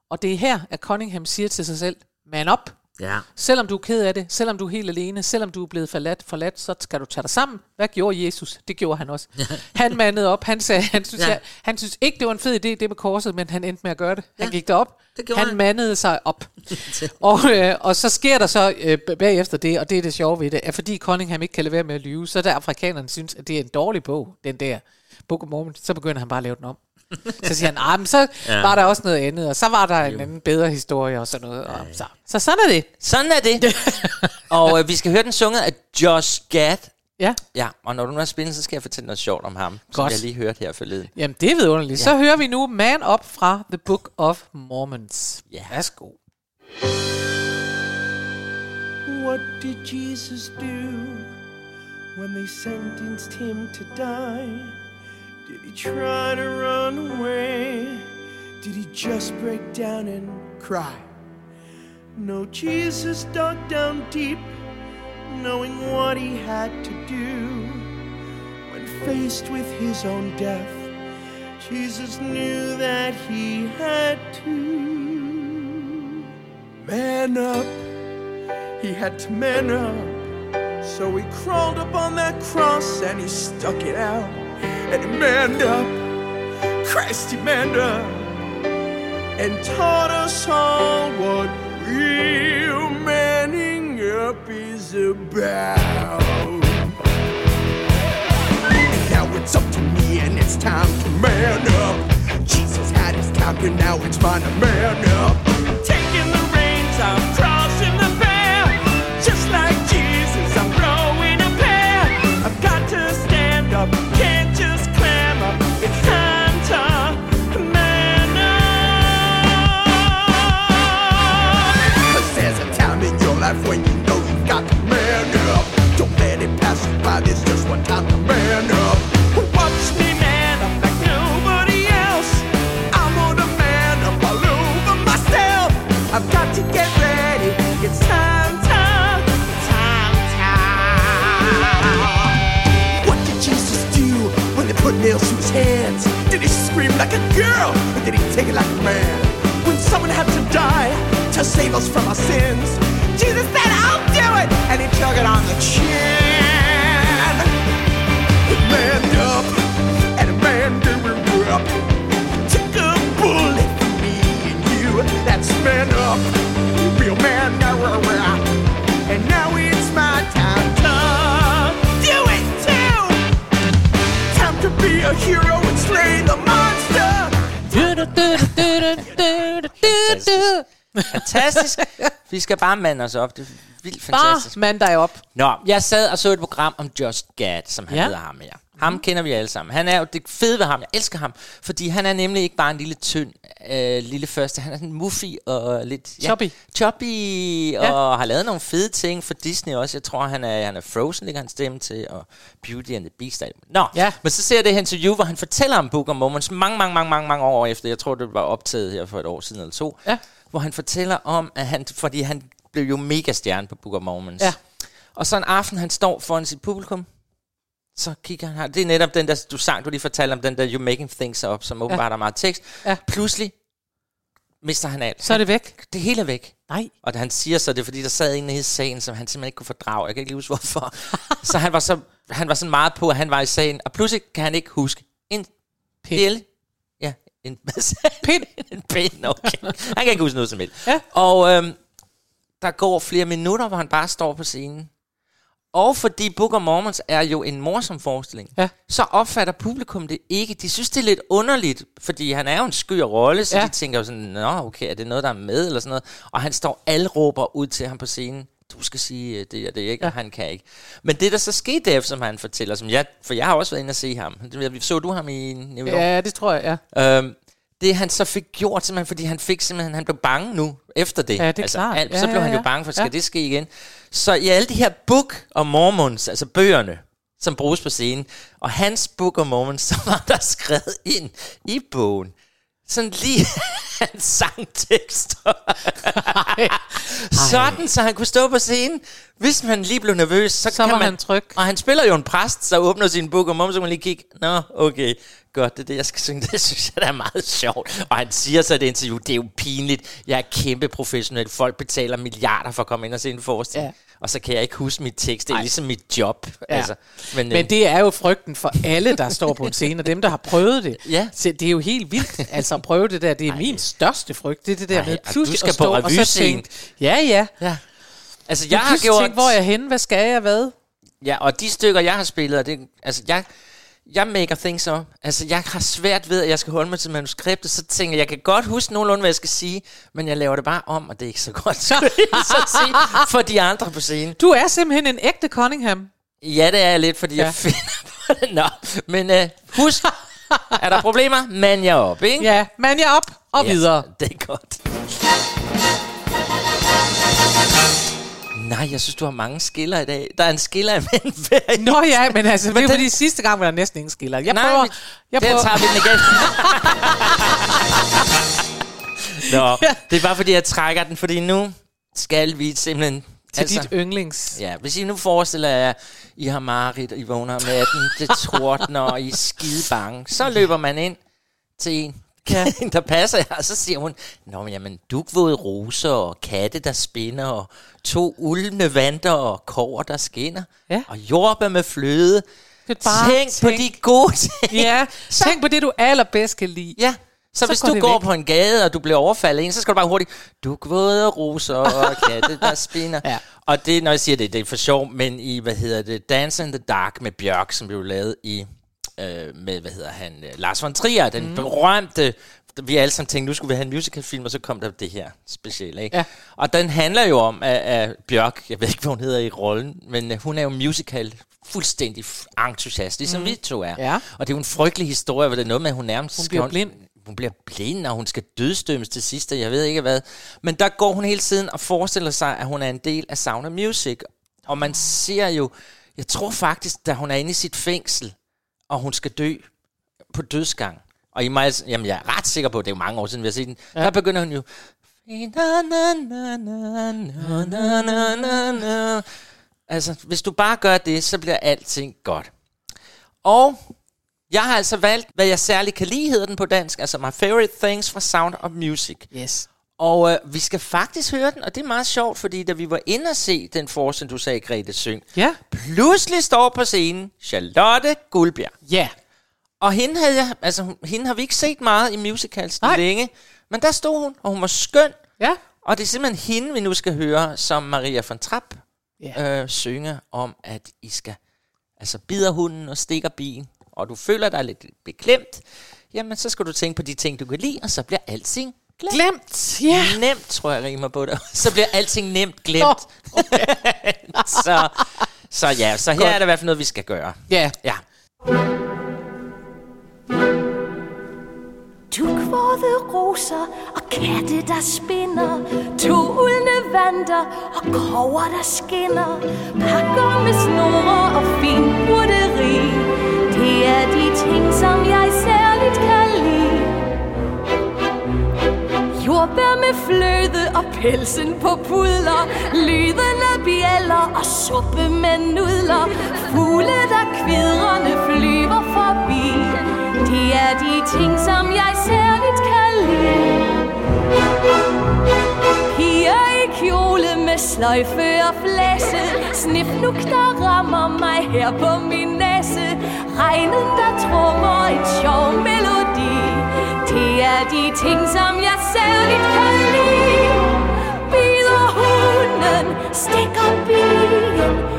Og det er her, at Cunningham siger til sig selv, man op. Ja. Selvom du er ked af det, selvom du er helt alene, selvom du er blevet forladt, forladt, så skal du tage dig sammen. Hvad gjorde Jesus? Det gjorde han også. han mandede op. Han sagde, han synes, Ja. ja. han synes ikke, det var en fed idé, det med korset, men han endte med at gøre det. Han gik derop. det han, han. mandede sig op. og, øh, og så sker der så øh, bagefter det, og det er det sjove ved det, at fordi Cunningham ikke kan lade være med at lyve, så der afrikanerne synes, at det er en dårlig bog, den der Book of Mormon, så begynder han bare at lave den om. Så siger han, ah, men så Ja. var der også noget andet, og så var der en anden bedre historie og sådan noget. Og så. så sådan er det. Sådan er det. og øh, vi skal høre den sunget af Josh Gad. Ja. Ja, og når du nu er spændende, så skal jeg fortælle noget sjovt om ham, som Godt. jeg lige hørte her forleden. Jamen, det er vidunderligt. Ja. Så hører vi nu Man Up fra The Book of Mormons. Ja. Værsgo. What did Jesus do when they sentenced him to die? Try to run away? Did he just break down and cry? No, Jesus dug down deep, knowing what he had to do. When faced with his own death, Jesus knew that he had to man up. He had to man up. So he crawled up on that cross and he stuck it out. Manned up. Christ, he manned up. And taught us all what real manning up is about. And now it's up to me and it's time to man up. Jesus had his time and now it's mine to man up. Taking the reins, I'm just man up. Watch me man up like nobody else. I'm gonna man up all over myself. I've got to get ready. It's time, time, time, time. What did Jesus do when they put nails his hands? Did he scream like a girl or did he take it like a man? When someone had to die to save us from our sins, Jesus said, I'll do it! And he took it on the chin. Hero and slay the monster. Fantastisk. Vi skal bare mande os op. Det er vildt Bare fantastisk. mand dig op. Nå, jeg sad og så et program om Josh Gad, som han Ja. ja. hedder ham her. Ham kender vi alle sammen. Han er jo det fede ved ham. Jeg elsker ham, fordi han er nemlig ikke bare en lille tynd øh, lille første. Han er sådan muffy og lidt... Choppy. choppy, og Ja. har lavet nogle fede ting for Disney også. Jeg tror, han er, han er Frozen, ligger han stemme til, og Beauty and the Beast. Nå, Ja. men så ser jeg det her interview, hvor han fortæller om Book of Moments mange, mange, mange, mange, mange år efter. Jeg tror, det var optaget her for et år siden eller to. Ja. Hvor han fortæller om, at han, fordi han blev jo mega stjerne på Book of Moments. Ja. Og så en aften, han står foran sit publikum, så kigger han her. Det er netop den der, du sang, du lige fortalte om, den der You're Making Things Up, som åbenbart er meget tekst. Ja. Pludselig mister han alt. Så er det væk. Det hele er væk. Nej. Og han siger så, det er fordi, der sad en i sagen, som han simpelthen ikke kunne fordrage. Jeg kan ikke lige huske, hvorfor. så han var, så, han var sådan meget på, at han var i sagen. Og pludselig kan han ikke huske en Pind. En Pind. en pind, okay. Han kan ikke huske noget som helst. Ja. Og øhm, der går flere minutter, hvor han bare står på scenen. Og fordi Book of Mormons er jo en morsom forestilling, Ja. så opfatter publikum det ikke. De synes, det er lidt underligt, fordi han er jo en skør rolle, så ja. de tænker jo sådan, nå okay, er det noget, der er med, eller sådan noget. Og han står, alle råber ud til ham på scenen, du skal sige øh, det og det, ikke? Ja. Ja. Og han kan ikke. Men det, der så skete derefter, som han fortæller, som jeg, for jeg har også været inde og se ham. Så du ham i New York? Ja, det tror jeg, ja. Øhm, det han så fik gjort, simpelthen, fordi han fik simpelthen, han blev bange nu, efter det. Ja, det er klart. Alt, Ja, så blev ja, han jo ja. bange for, skal Ja. det ske igen? Så i alle de her Book of Mormons, altså bøgerne, som bruges på scenen, og hans Book of Mormons, så var der skrevet ind i bogen, sådan lige hans sangtekster. Sådan, så han kunne stå på scenen. Hvis man lige blev nervøs, så, Så kan var man... han tryg. Og han spiller jo en præst, så åbner sin bog om, så kan man lige kigge. Nå, okay, godt, det det, jeg skal synge. Det synes jeg, der er meget sjovt. Og han siger så i det interview, det er jo pinligt. Jeg er kæmpe professionel. Folk betaler milliarder for at komme ind og se en forestilling. Ja. Og så kan jeg ikke huske mit tekst. Det er ligesom mit job. Ja. Altså, men, Men det er jo frygten for alle, der står på en scene, og dem, der har prøvet det. Ja. Så det er jo helt vildt, altså at prøve det der. Det er min største frygt. Det er det der Ej, med pludselig skal at stå på og så tænke, ja, ja. ja. Altså, Jeg jeg har har gjort... tænkt, hvor er jeg henne? Hvad skal jeg? Hvad? Ja, og de stykker, jeg har spillet, og det, altså, jeg, jeg maker things up. Altså, jeg har svært ved, at jeg skal holde mig til manuskriptet, så tænker jeg, jeg kan godt huske nogenlunde, hvad jeg skal sige, men jeg laver det bare om, og det er ikke så godt, jeg så sige, for de andre på scenen. Du er simpelthen en ægte Cunningham. Ja, det er jeg lidt, fordi ja. Jeg finder på det. Nå, men uh, husk, er der problemer, man jeg op, ikke? Ja, man jeg op og Ja, videre. Det er godt. Nej, jeg synes, du har mange skiller i dag. Der er en skiller imellem hver Nå ja, men altså, det er Men den- fordi sidste gang var der næsten ingen skiller. Jeg Nej, prøver... Jeg prøver tager vi den igen. Nå, det er bare fordi, jeg trækker den, fordi nu skal vi simpelthen... til dit yndlings... Ja, hvis I nu forestiller jer, I har Marit, og I vågner om natten, det tordner, og I er skide bange, så løber man ind til en, ja. der passer jer, og så siger hun, Nå, men jamen, dugvåde roser, og katte, der spinder, og to ulmende vanter, og kover, der skinner, Ja. og jordbær med fløde. Det bare tænk, på de gode ting. Ja, tænk på det, du allerbedst kan lide. Ja, så, Så hvis går du går væk. på en gade, og du bliver overfaldet en, så skal du bare hurtigt, du våde roser og katte, der spinner. Ja. Og det, når jeg siger det, det er for sjov, men i, hvad hedder det, Dance in the Dark med Bjørk, som blev lavet i, øh, med, hvad hedder han, øh, Lars von Trier, den mm. berømte, vi alle sammen tænkte, nu skulle vi have en musicalfilm, og så kom der det her specielle, ikke? Ja. Og den handler jo om, at, at Bjørk, jeg ved ikke, hvad hun hedder i rollen, men øh, hun er jo musical fuldstændig entusiast, ligesom mm. vi to er. Ja. Og det er jo en frygtelig historie, hvor det er noget med, at hun nærmest... Hun bliver blind. Hun bliver blind, og hun skal dødstømmes til sidst, og jeg ved ikke hvad. Men der går hun hele tiden og forestiller sig, at hun er en del af Sound of Music. Og man ser jo... Jeg tror faktisk, da hun er inde i sit fængsel, og hun skal dø på dødsgang. Og I må altså, jamen jeg er ret sikker på, at det er mange år siden, vi har set den. Ja. Der begynder hun jo... Altså, hvis du bare gør det, så bliver alting godt. Og jeg har altså valgt, hvad jeg særlig kan lide, hedder den på dansk, altså My Favorite Things for Sound of Music. Yes. Og øh, vi skal faktisk høre den, og det er meget sjovt, fordi da vi var inde og se den forestilling, du sagde, Grete Syng, Ja. pludselig står på scenen Charlotte Guldbjerg. Ja. Og hende, havde jeg, altså, hende har vi ikke set meget i musicals Nej. længe, men der stod hun, og hun var skøn. Ja. Og det er simpelthen hende, vi nu skal høre, som Maria von Trapp Ja. øh, synge om, at I skal, altså bider hunden og stikker bien, og du føler dig lidt beklemt, jamen så skal du tænke på de ting, du kan lide, og så bliver alting glemt. Glemt. Ja. Nemt, tror jeg rimer på det. Så bliver alting nemt glemt. så, så ja, så her Godt. er det i hvert fald noget, vi skal gøre. Ja. Ja. Dugvåde roser og katte, der spinder To uldne vanter og kover, der skinner Pakker med snore og fin broderi Det er de ting, som jeg særligt kan lide Jordbær med fløde og pelsen på pudler. Lyden af bjæller og suppe med nudler. Fugle, der kvidrende flyver forbi. Det er de ting, som jeg særligt kan lide. Piger i kjole med sløjfe og flæse. Snifnuk, der rammer mig her på min næse. Regnen, der trummer et sjov melodi. Det er de ting, som jeg særligt kan lide Bider hunden, stikker bien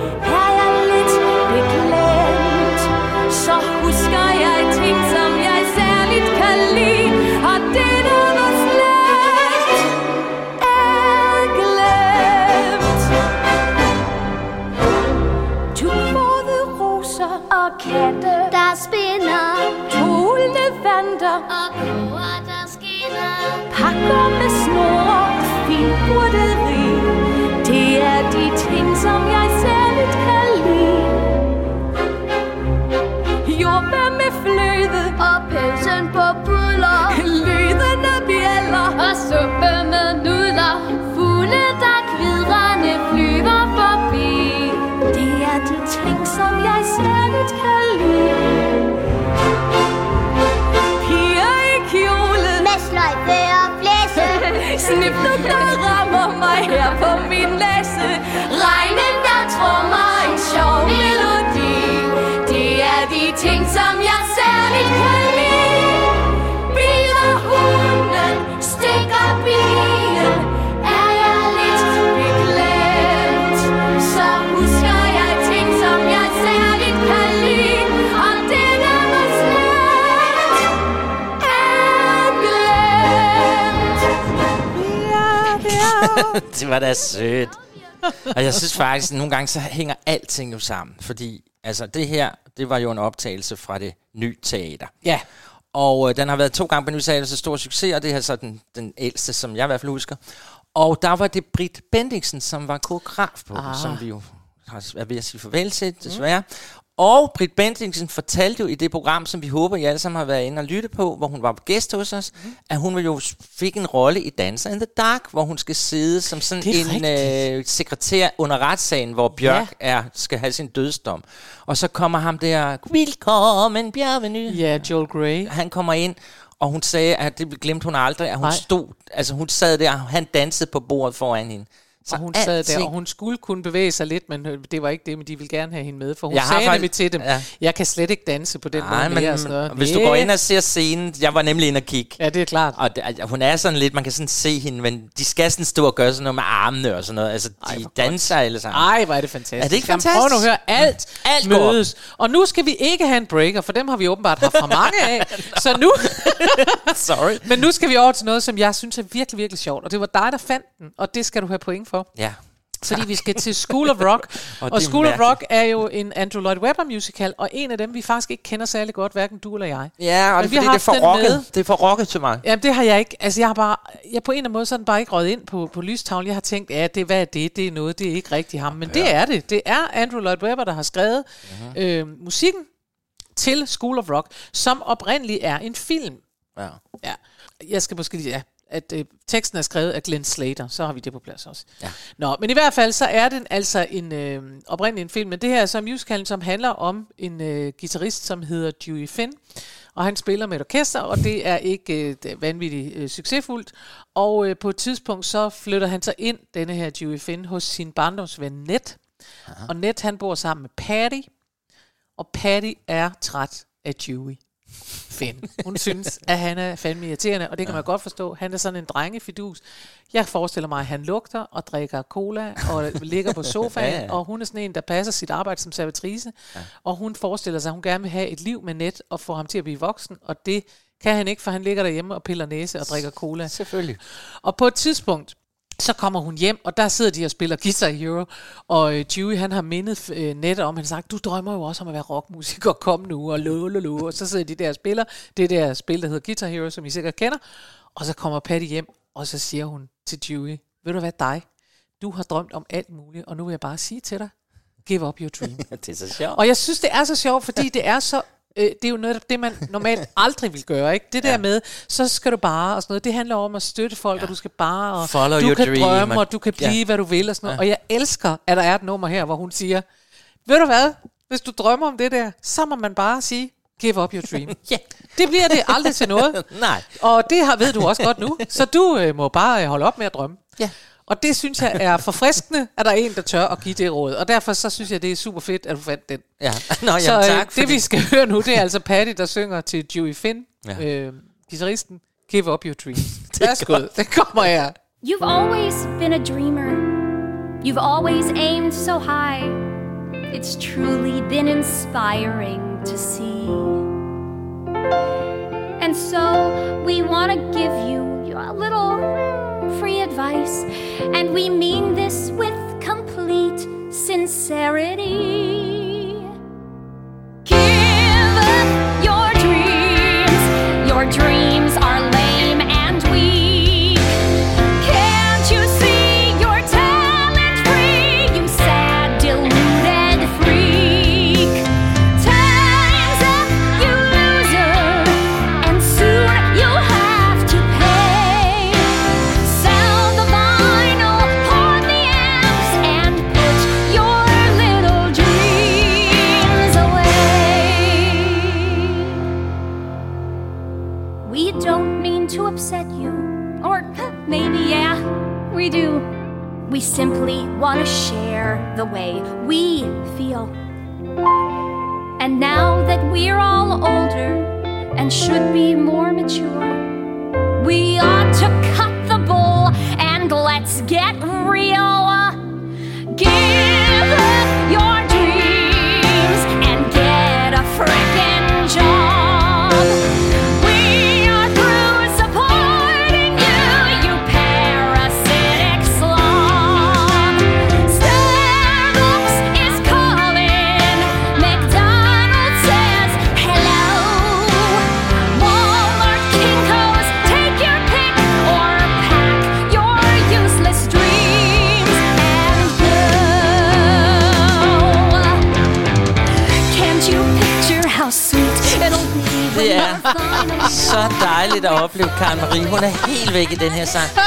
Pakker med og fint broderi Det er de ting, som jeg det var da sødt. Og jeg synes faktisk, at nogle gange så hænger alting jo sammen. Fordi altså, det her, det var jo en optagelse fra det nye teater. Ja. Og øh, den har været to gange på Ny Teater så stor succes, og det er så den, den ældste, som jeg i hvert fald husker. Og der var det Britt Bendiksen, som var koreograf på ah. Ah. som vi jo har er ved at sige farvel til, desværre. Mm. Og Britt Bendiksen fortalte jo i det program, som vi håber, I alle sammen har været inde og lytte på, hvor hun var gæst hos os, mm. at hun jo fik en rolle i Dancer in the Dark, hvor hun skal sidde som sådan en øh, sekretær under retssagen, hvor Bjørk ja. er, skal have sin dødsdom. Og så kommer ham der, velkommen Bjergveny. Ja, Joel Grey. Han kommer ind, og hun sagde, at det glemte hun aldrig, at hun Nej. stod, altså hun sad der, og han dansede på bordet foran hende. Så og hun sad der, og hun skulle kunne bevæge sig lidt, men øh, det var ikke det, men de ville gerne have hende med, for hun Jeg sagde nemlig til dem, ja. jeg kan slet ikke danse på den Nej, måde mere. men og sådan noget. hvis du Næh. går ind og ser scenen, jeg var nemlig inde og kigge. Ja, det er klart. Og det, altså, hun er sådan lidt, man kan sådan se hende, men de skal sådan stå og gøre sådan noget med armene og sådan noget. Altså, de hvor danser alle sammen. Ej, hvor er det fantastisk. Er det ikke Jamen, fantastisk? Prøv nu at høre, alt, Alt op. mødes. Og nu skal vi ikke have en breaker, for dem har vi åbenbart haft for mange af. Så nu, Sorry. men nu skal vi over til noget, som jeg synes er virkelig, virkelig sjovt. Og det var dig, der fandt den, og det skal du have point for. Ja. Fordi vi skal til School of Rock. Og og, School of mærkeligt. Rock er jo en Andrew Lloyd Webber musical, og en af dem, vi faktisk ikke kender særlig godt, hverken du eller jeg. Ja, og Men det, vi har det er for rocket. med. Det er for rocket til mig. Jamen, det har jeg ikke. Altså, jeg har bare... Jeg på en eller anden måde sådan bare ikke røget ind på, på lystavlen. Jeg har tænkt, ja, det, hvad er det? Det er noget, det er ikke rigtig ham. Men ja. det er det. Det er Andrew Lloyd Webber, der har skrevet uh-huh. øh, musikken til School of Rock, som oprindeligt er en film. Ja. Ja. Jeg skal måske lige... Ja, at øh, teksten er skrevet af Glenn Slater, så har vi det på plads også. Ja. Nå, men i hvert fald så er den altså en øh, oprindelig en film, men det her er så musicalen, som handler om en øh, guitarist, som hedder Dewey Finn, og han spiller med et orkester, og det er ikke øh, vanvittigt øh, succesfuldt. Og øh, på et tidspunkt så flytter han sig ind, denne her Dewey Finn, hos sin barndomsven Ned. Aha. Og Ned han bor sammen med Patty, og Patty er træt af Dewey. Finn. Hun synes, at han er fandme irriterende, og det kan ja. man godt forstå. Han er sådan en drengefidus. Jeg forestiller mig, at han lugter og drikker cola og ligger på sofaen, Ja, ja. og hun er sådan en, der passer sit arbejde som servitrice, ja. og hun forestiller sig, at hun gerne vil have et liv med net og få ham til at blive voksen, og det kan han ikke, for han ligger derhjemme og piller næse og drikker cola. Selvfølgelig. Og på et tidspunkt, så kommer hun hjem, og der sidder de og spiller Guitar Hero, og øh, Dewey, han har mindet øh, net om, han har sagt, du drømmer jo også om at være rockmusiker, kom nu, og lo, lo, lo. og så sidder de der og spiller, det der spil, der hedder Guitar Hero, som I sikkert kender, og så kommer Patty hjem, og så siger hun til Dewey, ved du hvad dig, du har drømt om alt muligt, og nu vil jeg bare sige til dig, give up your dream. det er så sjovt. Og jeg synes, det er så sjovt, fordi det er så... Øh, det er jo noget, det man normalt aldrig vil gøre, ikke? Det der Ja. med, så skal du bare, og sådan noget, det handler om at støtte folk, ja. og du skal bare, og Follow du kan dream, drømme, og- og du kan blive, Ja. hvad du vil, og sådan noget. Ja. Og jeg elsker, at der er et nummer her, hvor hun siger, ved du hvad, hvis du drømmer om det der, så må man bare sige, give up your dream. Ja. Det bliver det aldrig til noget. Nej. Og det har, ved du også godt nu. Så du øh, må bare øh, holde op med at drømme. Ja. Og det synes jeg er forfriskende, at der er en, der tør at give det råd. Og derfor så synes jeg, det er super fedt, at du fandt den. Ja. Nå, jamen, så øh, tak, det fordi- vi skal høre nu, det er altså Patty, der synger til Dewey Finn, Ja. ja. øh, guitaristen, Give Up Your Dreams. Værsgo, det kommer her. You've always been a dreamer. You've always aimed so high. It's truly been inspiring to see. And so we want to give you a little free advice. And we mean this with complete sincerity. Er den her sang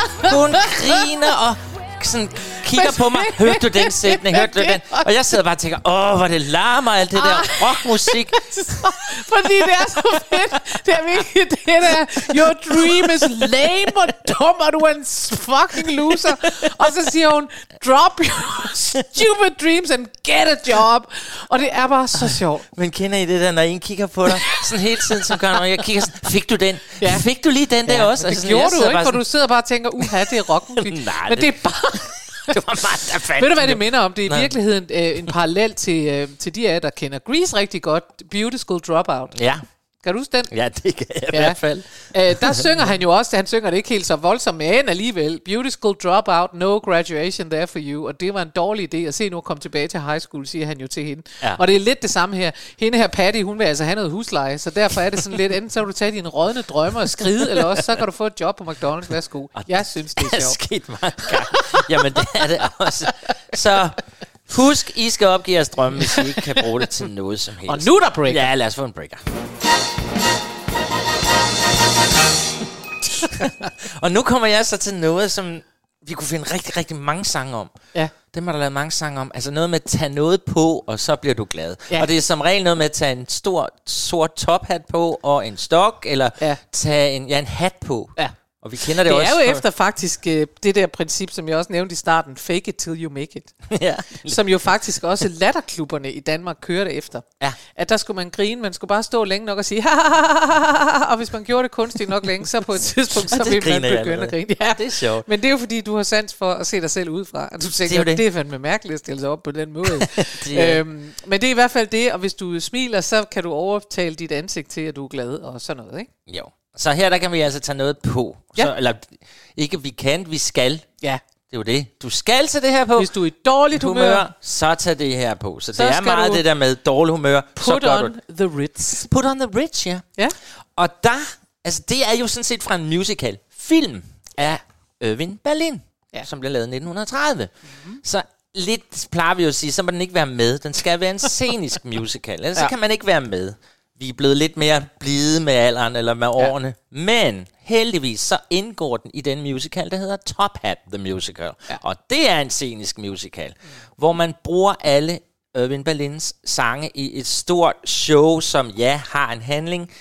kigger på mig. Hørte du den sætning? Hørte du den? Og jeg sidder bare og tænker, åh, hvor det larmer alt det der rockmusik. Fordi det er så fedt. Det er virkelig det der. Your dream is lame og dum, og du er en fucking loser. Og så siger hun, drop your stupid dreams and get a job. Og det er bare så sjovt. Men kender I det der, når en kigger på dig? Sådan hele tiden, som gør, når jeg kigger sådan, fik du den? Ja. Fik du lige den der også? Det Altså, gjorde du ikke, for du sidder bare og tænker, uha, det er rockmusik. Nej, Men det- det er bare... det var mig, der fandt Ved du, hvad det minder om? Det er i Nej. virkeligheden øh, en parallel til, øh, til de af jer, der kender Grease rigtig godt. Beauty School Dropout. Ja. Kan du huske den? Ja, det kan jeg i hvert fald. Øh, der synger han jo også, han synger det ikke helt så voldsomt, men alligevel. Beauty School Dropout, no graduation there for you. Og det var en dårlig idé at se nu at komme tilbage til high school, siger han jo til hende. Ja. Og det er lidt det samme her. Hende her Patty, hun vil altså have noget husleje, så derfor er det sådan lidt, enten så vil du tage dine rådne drømme og skride, eller også så kan du få et job på McDonald's. Værsgo. Jeg synes, det Det er er sjovt. sket mange gange. Jamen, det er det også. Så husk, I skal opgive jeres drømme, hvis I ikke kan bruge det til noget som helst. Og nu er der breaker. Ja, lad os få en breaker. og nu kommer jeg så til noget, som vi kunne finde rigtig, rigtig mange sange om. Ja. Dem har der lavet mange sange om. Altså noget med at tage noget på, og så bliver du glad. Ja. Og det er som regel noget med at tage en stor sort tophat på, og en stok, eller Ja. tage en, ja, en hat på. Ja. Og vi kender det, Det også er jo efter faktisk øh, det der princip, som jeg også nævnte i starten, fake it till you make it. ja. som jo faktisk også latterklubberne i Danmark kørte efter. Ja. At der skulle man grine, man skulle bare stå længe nok og sige, og hvis man gjorde det kunstigt nok længe, så på et tidspunkt, så Det ville man begynde at grine. Ja. Det er sjovt. Men det er jo fordi, du har sans for at se dig selv udefra. Og du tænker, Det er det, det. det er fandme mærkeligt at stille sig op på den måde. Det øhm, men det er i hvert fald det, og hvis du smiler, så kan du overtale dit ansigt til, at du er glad og sådan noget, ikke? Jo. Så her der kan vi altså tage noget på. Ja. Så, eller ikke vi kan, vi skal. Ja. Det er jo det. Du skal tage det her på. Hvis du er i dårligt humør, så tag det her på. Så, Så det er meget det der med dårlig humør. så put gør on du the Ritz. Put on the Ritz, ja. Ja. Og der, altså det er jo sådan set fra en musical. Film af Irving Berlin, Ja. som blev lavet i 1930. Mm-hmm. Så lidt plejer vi jo at sige, så må den ikke være med. Den skal være en scenisk musical, ellers. Ja. så kan man ikke være med. Vi er blevet lidt mere blide med alderen eller med årene. Men heldigvis så indgår den i den musical, der hedder Top Hat The Musical. Ja. Og det er en scenisk musical, mm. hvor man bruger alle Irving Berlins sange i et stort show, som ja, har en handling,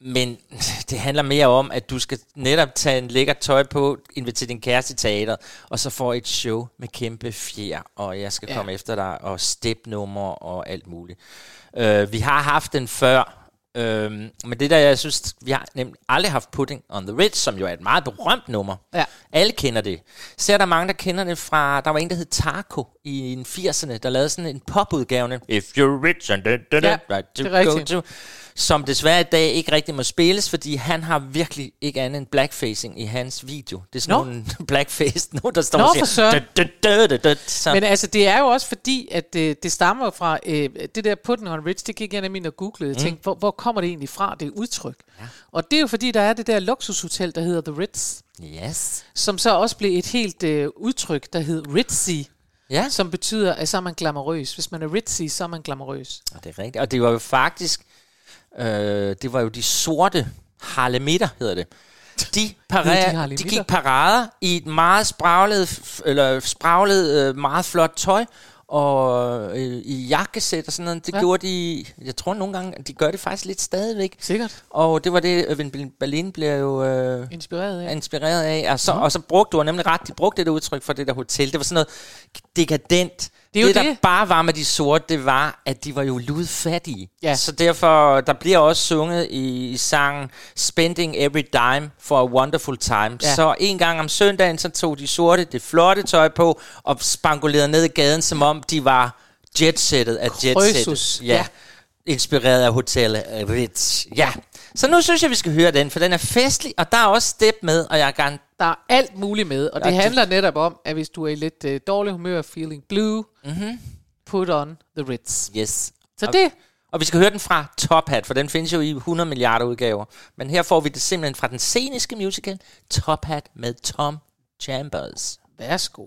men det handler mere om, at du skal netop tage en lækker tøj på, invitere din kæreste i teater, og så får et show med kæmpe fjer, og jeg skal ja. komme efter dig, og stepnummer og alt muligt. Uh, vi har haft den før, uh, men det der, jeg synes, vi har nemlig aldrig haft Pudding on the Ridge, som jo er et meget berømt nummer. Ja. Alle kender det. Så er der mange, der kender det fra, der var en, der hed Taco i 80'erne, der lavede sådan en popudgave. If you're rich and da, da, da, Ja, right to det er go to som desværre i dag ikke rigtig må spilles, fordi han har virkelig ikke andet end blackfacing i hans video. Det er sådan nogle blackface, nogen der står Nå, og siger... "Da, da, da, da, da." Så, Men altså, det er jo også fordi, at øh, det stammer fra øh, det der Pudding on Ritz, det gik jeg nemlig ind og googlede. Jeg Mm. tænkte, hvor, hvor kommer det egentlig fra, det udtryk? Ja. Og det er jo fordi, der er det der luksushotel, der hedder The Ritz, yes. som så også blev et helt øh, udtryk, der hed Ritzy, Ja. som betyder, at så er man glamourøs. Hvis man er ritzy, så er man glamourøs. Og det er rigtigt. Og det var jo faktisk... Øh, det var jo de sorte harlemitter, hedder det. De, de parer, de, harlemitter? gik parader i et meget spraglet, eller spraglet, øh, meget flot tøj, og øh, i jakkesæt og sådan noget. Det Ja. gjorde de, jeg tror nogle gange, de gør det faktisk lidt stadigvæk. Sikkert. Og det var det, Irving Berlin blev jo øh, Inspireret af. inspireret af. Og så, Mhm. og så brugte du nemlig ret, de brugte det udtryk for det der hotel. Det var sådan noget dekadent. Det er jo det, der det. bare var med de sorte, det var, at de var jo ludfattige. Ja. Så derfor, der bliver også sunget i, i sangen Spending Every Dime for a Wonderful Time. Ja. Så en gang om søndagen, så tog de sorte det flotte tøj på, og spangulerede ned i gaden, som om de var jetsettet af jetsettet. Ja. ja. Inspireret af Hotel Ritz. Ja. Så nu synes jeg, vi skal høre den, for den er festlig, og der er også step med, og jeg er gerne... Der er alt muligt med, og det er- handler netop om, at hvis du er i lidt øh, dårlig humør, feeling blue, Mhm. put on the Ritz. Yes. Så og, det- Og vi skal høre den fra Top Hat, for den findes jo i 100 milliarder udgaver. Men her får vi det simpelthen fra den sceniske musical Top Hat med Tom Chambers. Værsgo.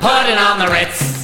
Put it on the Ritz.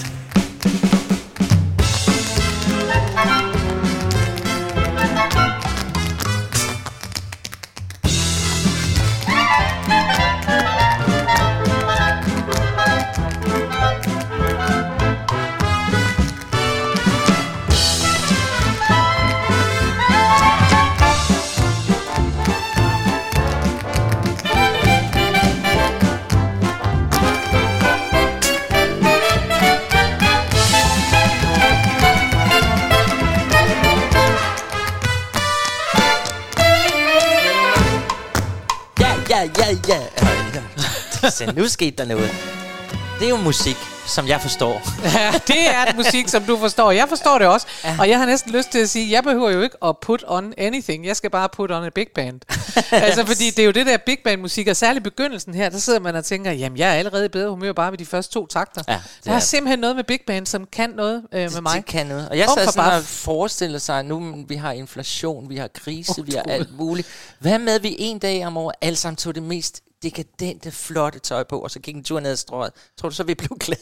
Ja. Så nu skete der noget. Det er jo musik, som jeg forstår. Ja, det er et musik, som du forstår. Jeg forstår det også. Ja. Og jeg har næsten lyst til at sige, jeg behøver jo ikke at put on anything. Jeg skal bare put on a big band. altså, fordi det er jo det der big band musik, og særligt begyndelsen her, der sidder man og tænker, jamen, jeg er allerede i bedre humør bare ved de første to takter. Ja, der er er- simpelthen noget med big band, som kan noget øh, med mig. Det kan noget. Og jeg sad sådan bare og forestiller sig, at nu vi har inflation, vi har krise, Åh, vi har alt muligt. Hvad med, vi en dag om året alle sammen tog det mest dekadente, flotte tøj på, og så gik en tur ned ad strøget. Tror du så, vi blev glade?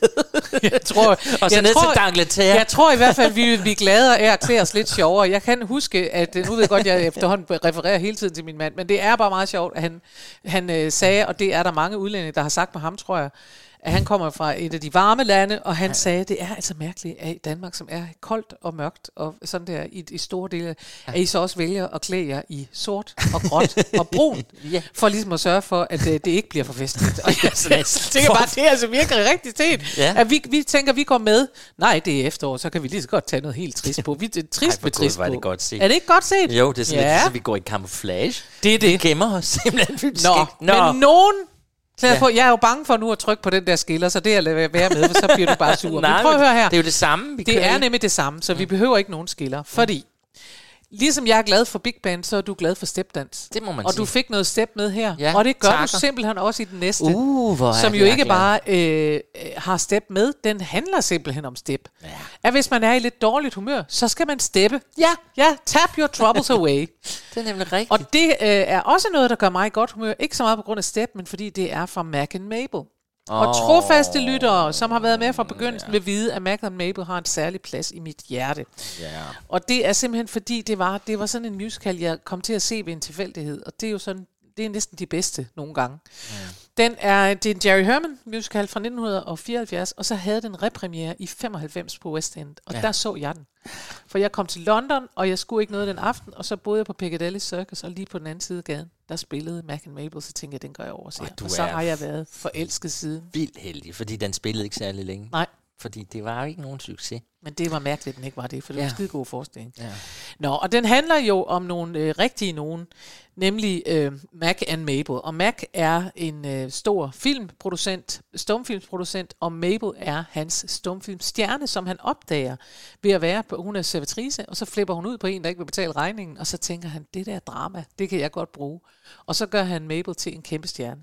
Jeg tror, og så jeg ned tror, til D'Angleterre. Jeg tror i hvert fald, vi vil blive gladere af at klæde os lidt sjovere. Jeg kan huske, at nu ved jeg godt, jeg efterhånden refererer hele tiden til min mand, men det er bare meget sjovt, at han, han øh, sagde, og det er der mange udlændinge, der har sagt med ham, tror jeg, at han kommer fra et af de varme lande, og han ja. sagde, det er altså mærkeligt, at i Danmark, som er koldt og mørkt, og sådan der i, i store dele, ja. at I så også vælger at klæde jer i sort og gråt og brun, Ja. for ligesom at sørge for, at øh, det ikke bliver for festligt. Og jeg et- tænker bare, det er altså virkelig rigtigt set. Ja. At vi, vi tænker, vi går med. Nej, det er efterår, så kan vi lige så godt tage noget helt trist på. Vi er trist Ej, med trist på. det godt set. Er det ikke godt set? Jo, det er sådan ja. lidt, ligesom, vi går i camouflage. Det er det. Vi gemmer os simpelthen. Nå, skal- men nogen... Så jeg, Ja. på, jeg er jo bange for nu at trykke på den der skiller, så det er at være med, for så bliver du bare sur. Nej, men prøv at høre her. det er jo det samme, vi Det er nemlig det samme, så vi behøver ikke nogen skiller. Fordi, ligesom jeg er glad for Big Band, så er du glad for stepdans. Det må man Og sige. du fik noget step med her. Ja, og det gør takker. du simpelthen også i den næste. Uh, hvor som jo ikke glad. bare øh, har step med, den handler simpelthen om step. Ja. At hvis man er i lidt dårligt humør, så skal man steppe. Ja, ja, tap your troubles away. Det er nemlig rigtigt. Og det øh, er også noget, der gør mig i godt humør. Ikke så meget på grund af step, men fordi det er fra Mac and Mabel. Og Åh. trofaste lyttere, som har været med fra begyndelsen, vil vide, at Mac and Mabel har en særlig plads i mit hjerte. Ja. Og det er simpelthen fordi, det var, det var sådan en musical, jeg kom til at se ved en tilfældighed. Og det er jo sådan, det er næsten de bedste nogle gange. Den er, det er en Jerry Herman musical fra 1974, og så havde den repremiere i 95 på West End, og Ja. der så jeg den. For jeg kom til London, og jeg skulle ikke noget den aften, og så boede jeg på Piccadilly Circus, og lige på den anden side af gaden, der spillede Mac and Mabel, så tænkte jeg, den går jeg over og ser. Og så har jeg været forelsket siden. Vildt heldig, fordi den spillede ikke særlig længe. Nej. Fordi det var jo ikke nogen succes. Men det var mærkeligt, at den ikke var det, for det var Ja. en skide god forestilling. Ja. Nå, og den handler jo om nogle øh, rigtige nogen, nemlig øh, Mac and Mabel. Og Mac er en øh, stor filmproducent, stumfilmsproducent, og Mabel er hans stumfilmstjerne, som han opdager ved at være på, hun er servitrice, og så flipper hun ud på en, der ikke vil betale regningen, og så tænker han, det der drama, det kan jeg godt bruge. Og så gør han Mabel til en kæmpe stjerne.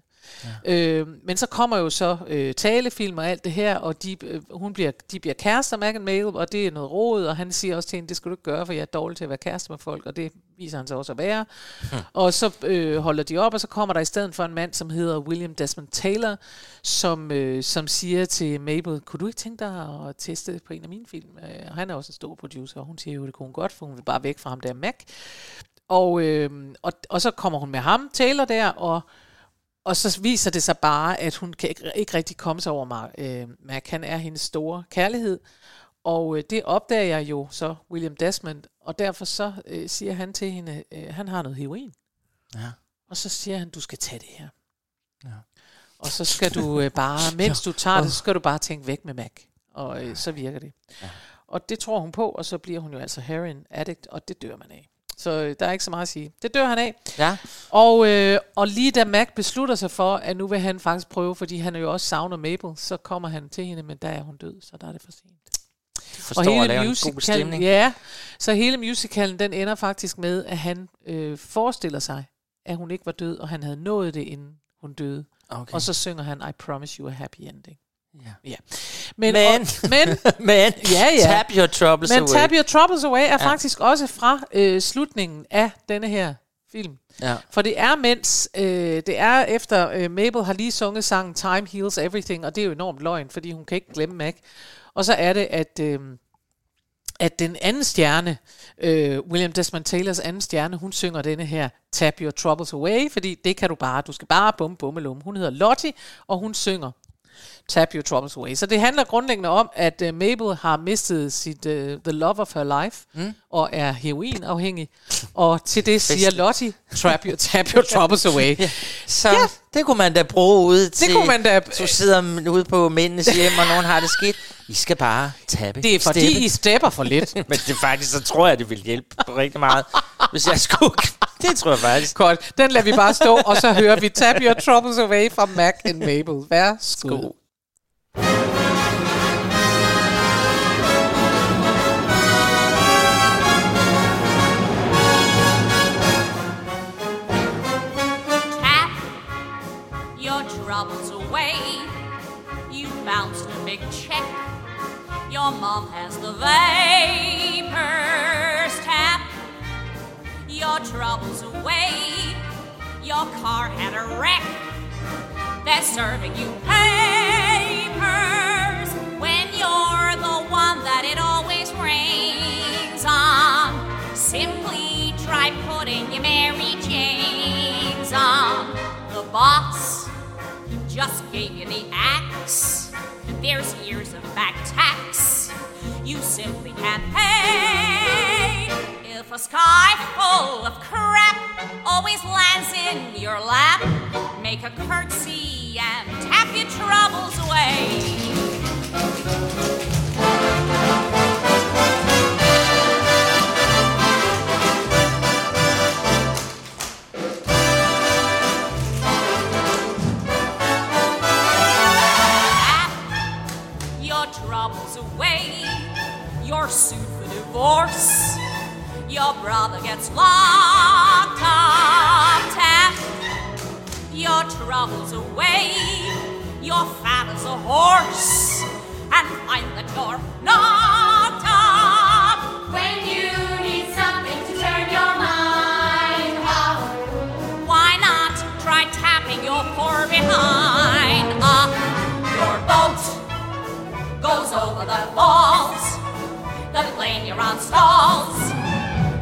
Ja. Øh, men så kommer jo så øh, talefilm og alt det her, og de, øh, hun bliver, de bliver kærester, and Mabel, og det er noget råd, og han siger også til hende, det skal du ikke gøre, for jeg er dårlig til at være kæreste med folk, og det viser han sig også at være. Hm. Og så øh, holder de op, og så kommer der i stedet for en mand, som hedder William Desmond Taylor, som, øh, som siger til Mabel, kunne du ikke tænke dig at teste på en af mine film? Øh, og han er også en stor producer, og hun siger jo, det kunne hun godt, for hun vil bare væk fra ham der Mac. Og, øh, og, og så kommer hun med ham, Taylor der, og og så viser det sig bare, at hun kan ikke, ikke rigtig komme sig over mig. Øh, Mac, han er hendes store kærlighed. Og øh, det opdager jeg jo så, William Desmond. Og derfor så øh, siger han til hende, øh, han har noget heroin. Ja. Og så siger han, du skal tage det her. Ja. Og så skal du øh, bare, mens du tager det, så skal du bare tænke væk med Mac. Og øh, så virker det. Ja. Og det tror hun på, og så bliver hun jo altså heroin addict, og det dør man af. Så øh, der er ikke så meget at sige. Det dør han af. Ja. Og, øh, og lige da Mac beslutter sig for, at nu vil han faktisk prøve, fordi han er jo også savner Mabel, så kommer han til hende, men der er hun død, så der er det for sent. Forstår at lave en god stemning. ja, så hele musicalen, den ender faktisk med, at han øh, forestiller sig, at hun ikke var død, og han havde nået det, inden hun døde. Okay. Og så synger han, I promise you a happy ending. Ja. ja. Men- og, men, men ja, ja. Tab Your Troubles men Away. Tab Your Troubles Away er Ja. faktisk også fra øh, slutningen af denne her film. Ja. For det er mens, øh, det er efter øh, Mabel har lige sunget sangen Time Heals Everything, og det er jo enormt løgn, fordi hun kan ikke glemme Mac. Og så er det, at, øh, at den anden stjerne, øh, William Desmond Taylors anden stjerne, hun synger denne her Tap Your Troubles Away, fordi det kan du bare, du skal bare bum bummelum. Hun hedder Lottie, og hun synger Tap Your Troubles Away. Så det handler grundlæggende om, at uh, Mabel har mistet sit uh, The Love of Her Life, mm. og er heroinafhængig, og til det siger Lottie, Tap Your, tap your Troubles Away. Ja. Så ja. det kunne man da bruge ude til, kunne man da- du sidder ude på mændenes hjem, og nogen har det skidt. I skal bare tabe. Det er fordi, steppe. I stepper for lidt. Men det faktisk, så tror jeg, det vil hjælpe rigtig meget, hvis jeg skulle. Det tror jeg faktisk. Godt, den lader vi bare stå, og så hører vi Tap Your Troubles Away fra Mac and Mabel. Værsgo. Tap your Your car had a wreck. They're serving you papers when you're the one that it always rains on. Simply try putting your Mary Janes on. The boss just gave you the axe. There's years of back tax you simply can't pay. Sky full of crap always lands in your lap, make a curtsy and tap your troubles away. your troubles away. You're sued for divorce your brother gets locked up. Tap your troubles away. Your fat a horse, and find that you're not up when you need something to turn your mind off. Why not try tapping your poor behind up? Your boat goes over the walls. The plane you're on stalls.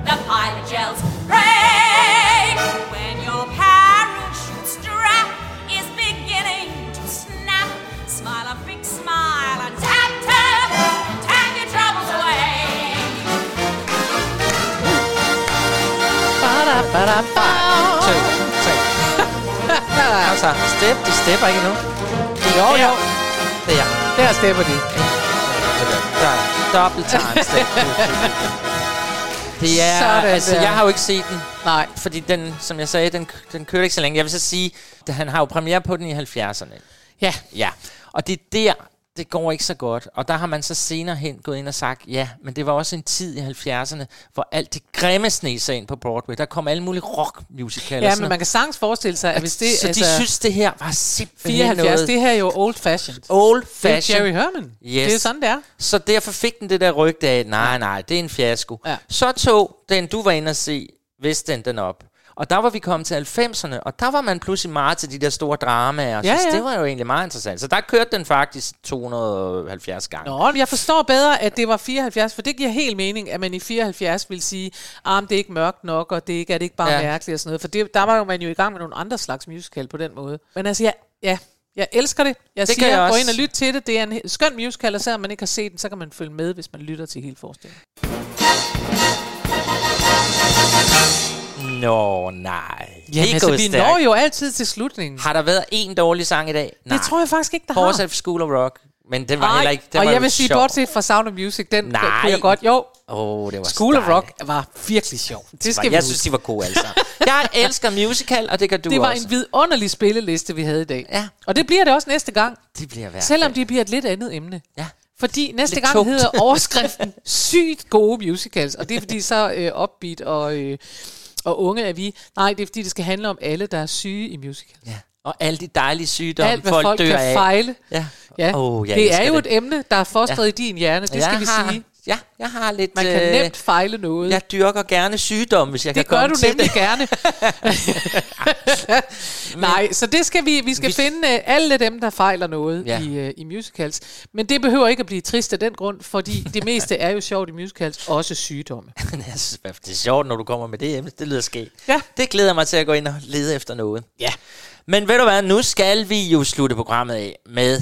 The pilot yells, brake! When your parachute strap is beginning to snap, smile a big smile and tap, tap, tap your troubles away. To, tre. altså, step, de stepper ikke nu. Jo, jo. Der. Der stepper de. Der er double time step. Det er, Sådan altså, der. jeg har jo ikke set den. Nej. Fordi den, som jeg sagde, den, den kørte ikke så længe. Jeg vil så sige, at han har jo premiere på den i 70'erne. Ja. Ja, og det er der, det går ikke så godt. Og der har man så senere hen gået ind og sagt, ja, men det var også en tid i 70'erne, hvor alt det grimme sneg sig ind på Broadway. Der kom alle mulige rockmusicaler. Ja, men man kan sagtens forestille sig, at hvis det... så de synes, det her var simpelthen 74, noget... det her er jo old fashioned. Old Det er. Jerry Herman. Yes. Det er sådan, det er. Så derfor fik den det der rygte af, nej, nej, det er en fiasko. Ja. Så tog den, du var inde og se, Vestend den op. Og der var vi kommet til 90'erne, og der var man pludselig meget til de der store dramaer. Ja, så ja. det var jo egentlig meget interessant. Så der kørte den faktisk 270 gange. Nå, jeg forstår bedre, at det var 74, for det giver helt mening, at man i 74 vil sige, ah, det er ikke mørkt nok, og det er, ikke, er det ikke bare Ja. mærkeligt og sådan noget. For det, der var jo man jo i gang med nogle andre slags musical på den måde. Men altså, ja, ja jeg elsker det. Jeg Det siger, jeg gå ind og lyt til det. Det er en skøn musical, og selvom man ikke har set den, så kan man følge med, hvis man lytter til hele forestillingen. Nå, nej. Jamen, altså, vi stærkt. når jo altid til slutningen. Har der været en dårlig sang i dag? Nej. Det tror jeg faktisk ikke, der har. Fra School of Rock. Men den var Ej, heller ikke... Den og var jeg vil sige, sjov. bortset fra Sound of Music, den Nej. kunne jeg godt. Jo, oh, det var School of dejligt. Rock var virkelig sjov. Det skal vi jeg huske. synes, de var gode alle sammen. Jeg elsker musical, og det gør du det var også. en vidunderlig spilleliste, vi havde i dag. Ja. Og det bliver det også næste gang. Det bliver værd. Selvom det bliver et lidt andet emne. Ja. Fordi næste Lidt gang tungt. hedder overskriften sygt gode musicals. Og det er fordi så øh, upbeat og, øh, og unge er vi. Nej, det er fordi det skal handle om alle, der er syge i musicals. Ja. Og alle de dejlige sygdomme, Alt, hvad folk, folk dør kan af. fejle. Ja. Ja. Oh, jeg det er jo et emne, der er fostret Ja. i din hjerne. Det Jeg skal vi sige. Ja, jeg har lidt... Man kan øh, nemt fejle noget. Jeg dyrker gerne sygdomme, hvis jeg det kan gør komme du til nemlig det. gerne. Nej, så det skal vi, vi skal Vi- finde uh, alle dem, der fejler noget Ja. i, uh, i musicals. Men det behøver ikke at blive trist af den grund, fordi det meste er jo sjovt i musicals, også sygdomme. Det er sjovt, når du kommer med det emne. Det lyder skægt. Ja. Det glæder mig til at gå ind og lede efter noget. Ja. Men ved du hvad, nu skal vi jo slutte programmet af med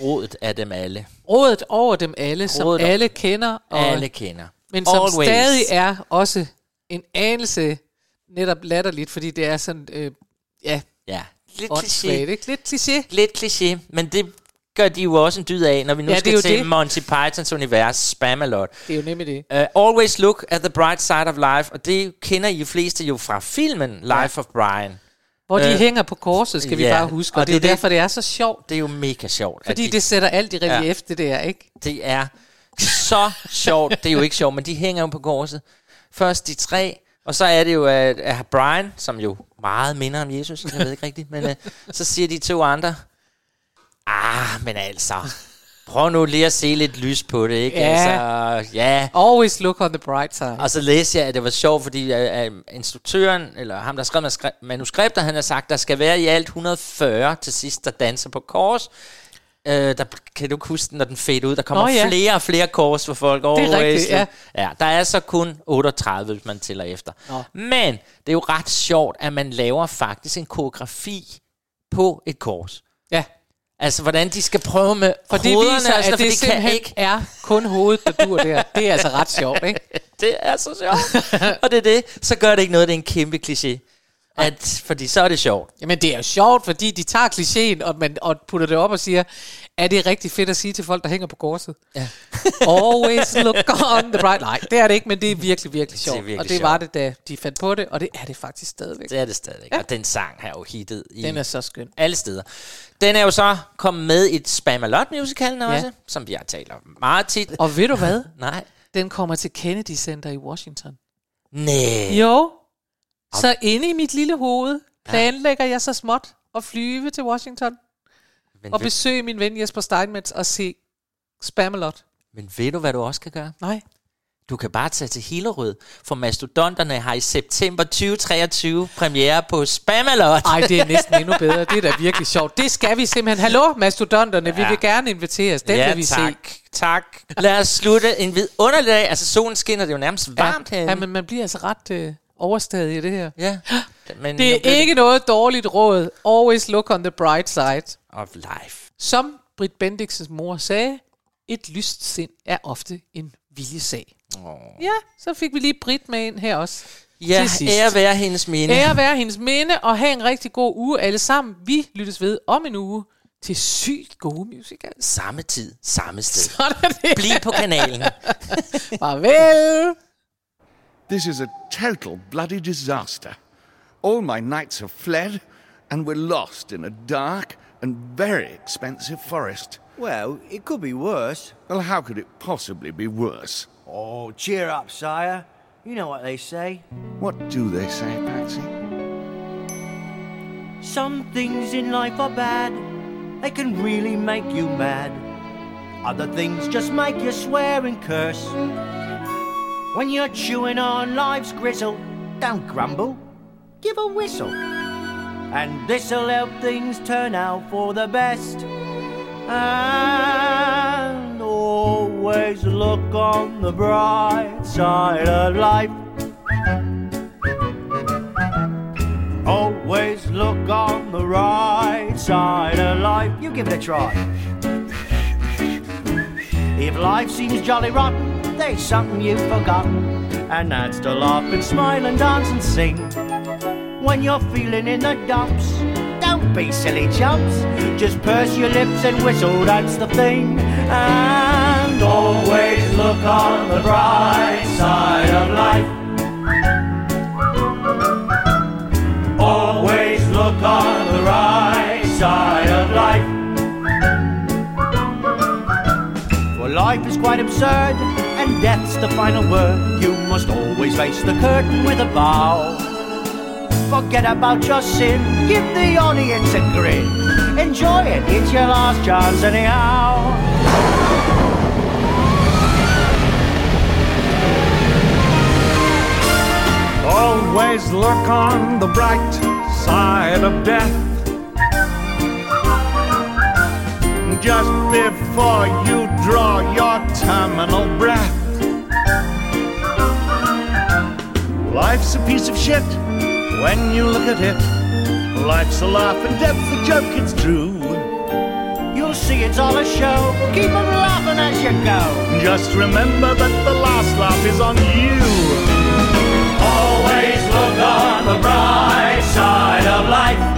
rådet af dem alle. Rådet over dem alle, som Rådet alle kender. Og, Alle kender. Men som Always. stadig er også en anelse netop latterligt, fordi det er sådan, øh, ja, Ja, lidt kliché. ikke? Lidt kliché. Lidt kliché, men det gør de jo også en dyd af, når vi nu Ja, skal til det. Monty Pythons univers, Spamalot. Det er jo nemlig det. Uh, always look at the bright side of life, og det kender I fleste jo fra filmen Life of Brian. Hvor de Øh, hænger på korset, skal vi ja, bare huske. Og, og det det er derfor, det er så sjovt. Det er jo mega sjovt. Fordi de- det sætter alt i relief, Ja. det der, ikke? Det er så sjovt. Det er jo ikke sjovt, men de hænger jo på korset. Først de tre, og så er det jo at, at Brian, som jo meget minder om Jesus, jeg ved ikke rigtigt, men uh, så siger de to andre, ah, men altså, prøv nu lige at se lidt lys på det, ikke? Ja. Altså, ja. Always look on the bright side. Og så læste jeg, at det var sjovt, fordi uh, uh, instruktøren, eller ham, der skrev manuskriptet, han har sagt, der skal være i alt 140 til sidst, der danser på kors. Uh, der kan du huske, den, når den fade ud. Der kommer Nå, ja. flere og flere kors for folk. Det er rigtigt, ja. ja. Der er så kun 38, hvis man tæller efter. Nå. Men det er jo ret sjovt, at man laver faktisk en koreografi på et kors. Altså, hvordan de skal prøve med For det hovederne, viser, sådan at det for de kan ikke. er kun hovedet, der dur der. Det er altså ret sjovt, ikke? Det er så sjovt. og det er det. Så gør det ikke noget, det er en kæmpe kliché. At, fordi så er det sjovt. Jamen, det er jo sjovt, fordi de tager klichéen og, man, og putter det op og siger, er det rigtig fedt at sige til folk, der hænger på korset? Ja. Always look on the bright light. Det er det ikke, men det er virkelig, virkelig sjovt. virkelig og det var det, da de fandt på det, og det er det faktisk stadigvæk. Det er det stadigvæk. Ja. Og den sang har jo hittet i Den er så skøn. alle steder. Den er jo så kommet med i et Spamalot musicalen Ja. også, som vi har talt om meget tit. Og ved du hvad? Nej. Den kommer til Kennedy Center i Washington. Nej. Jo. Så inde i mit lille hoved planlægger jeg så småt at flyve til Washington Men, og ved, besøge min ven Jesper Steinmetz og se Spamalot. men ved du, hvad du også kan gøre? Nej. Du kan bare tage til Hillerød, for Mastodonterne har i september 2023 premiere på Spamalot. Ej, det er næsten endnu bedre. Det er da virkelig sjovt. Det skal vi simpelthen. Hallo, mastodonterne. Vi Ja. vil gerne inviteres. Den ja, vil vi tak, se. tak. Lad os slutte en vidunderlig dag. Altså, solen skinner, det er jo nærmest varmt ja, herinde. ja, men man bliver altså ret øh, overstadig i det her. Ja. Men Det er ikke noget dårligt råd. Always look on the bright side. Of life. Som Britt Bendiksens mor sagde, et lyst sind er ofte en viljesag. Oh. Ja, så fik vi lige Britt med ind her også. Ja, til sidst. ære være hendes minde. Ære være hendes minde, og have en rigtig god uge alle sammen. Vi lyttes ved om en uge til sygt gode musicals. Samme tid, samme sted. Sådan det. Bliv på kanalen. Farvel. This is a total bloody disaster. All my knights have fled, and we're lost in a dark and very expensive forest. Well, it could be worse. Well, how could it possibly be worse? Oh, cheer up, sire. You know what they say. What do they say, Patsy? Some things in life are bad. They can really make you mad. Other things just make you swear and curse. When you're chewing on life's gristle, don't grumble. Give a whistle. And this'll help things turn out for the best. And always look on the bright side of life. Always look on the right side of life. You give it a try. If life seems jolly rotten, there's something you've forgotten. And that's to laugh and smile and dance and sing. When you're feeling in the dumps, don't be silly chumps. Just purse your lips and whistle, that's the thing. And always look on the bright side of life. Always look on the right side of life. For life is quite absurd, and death's the final word. You must always face the curtain with a bow. Forget about your sin, give the audience a grin. Enjoy it, it's your last chance anyhow. Always look on the bright side of death. Just before you draw your terminal breath. Life's a piece of shit when you look at it. Life's a laugh and death's a joke, it's true. You'll see it's all a show. keep on laughing as you go. Just remember that the last laugh is on you. Always look on the bright side of life.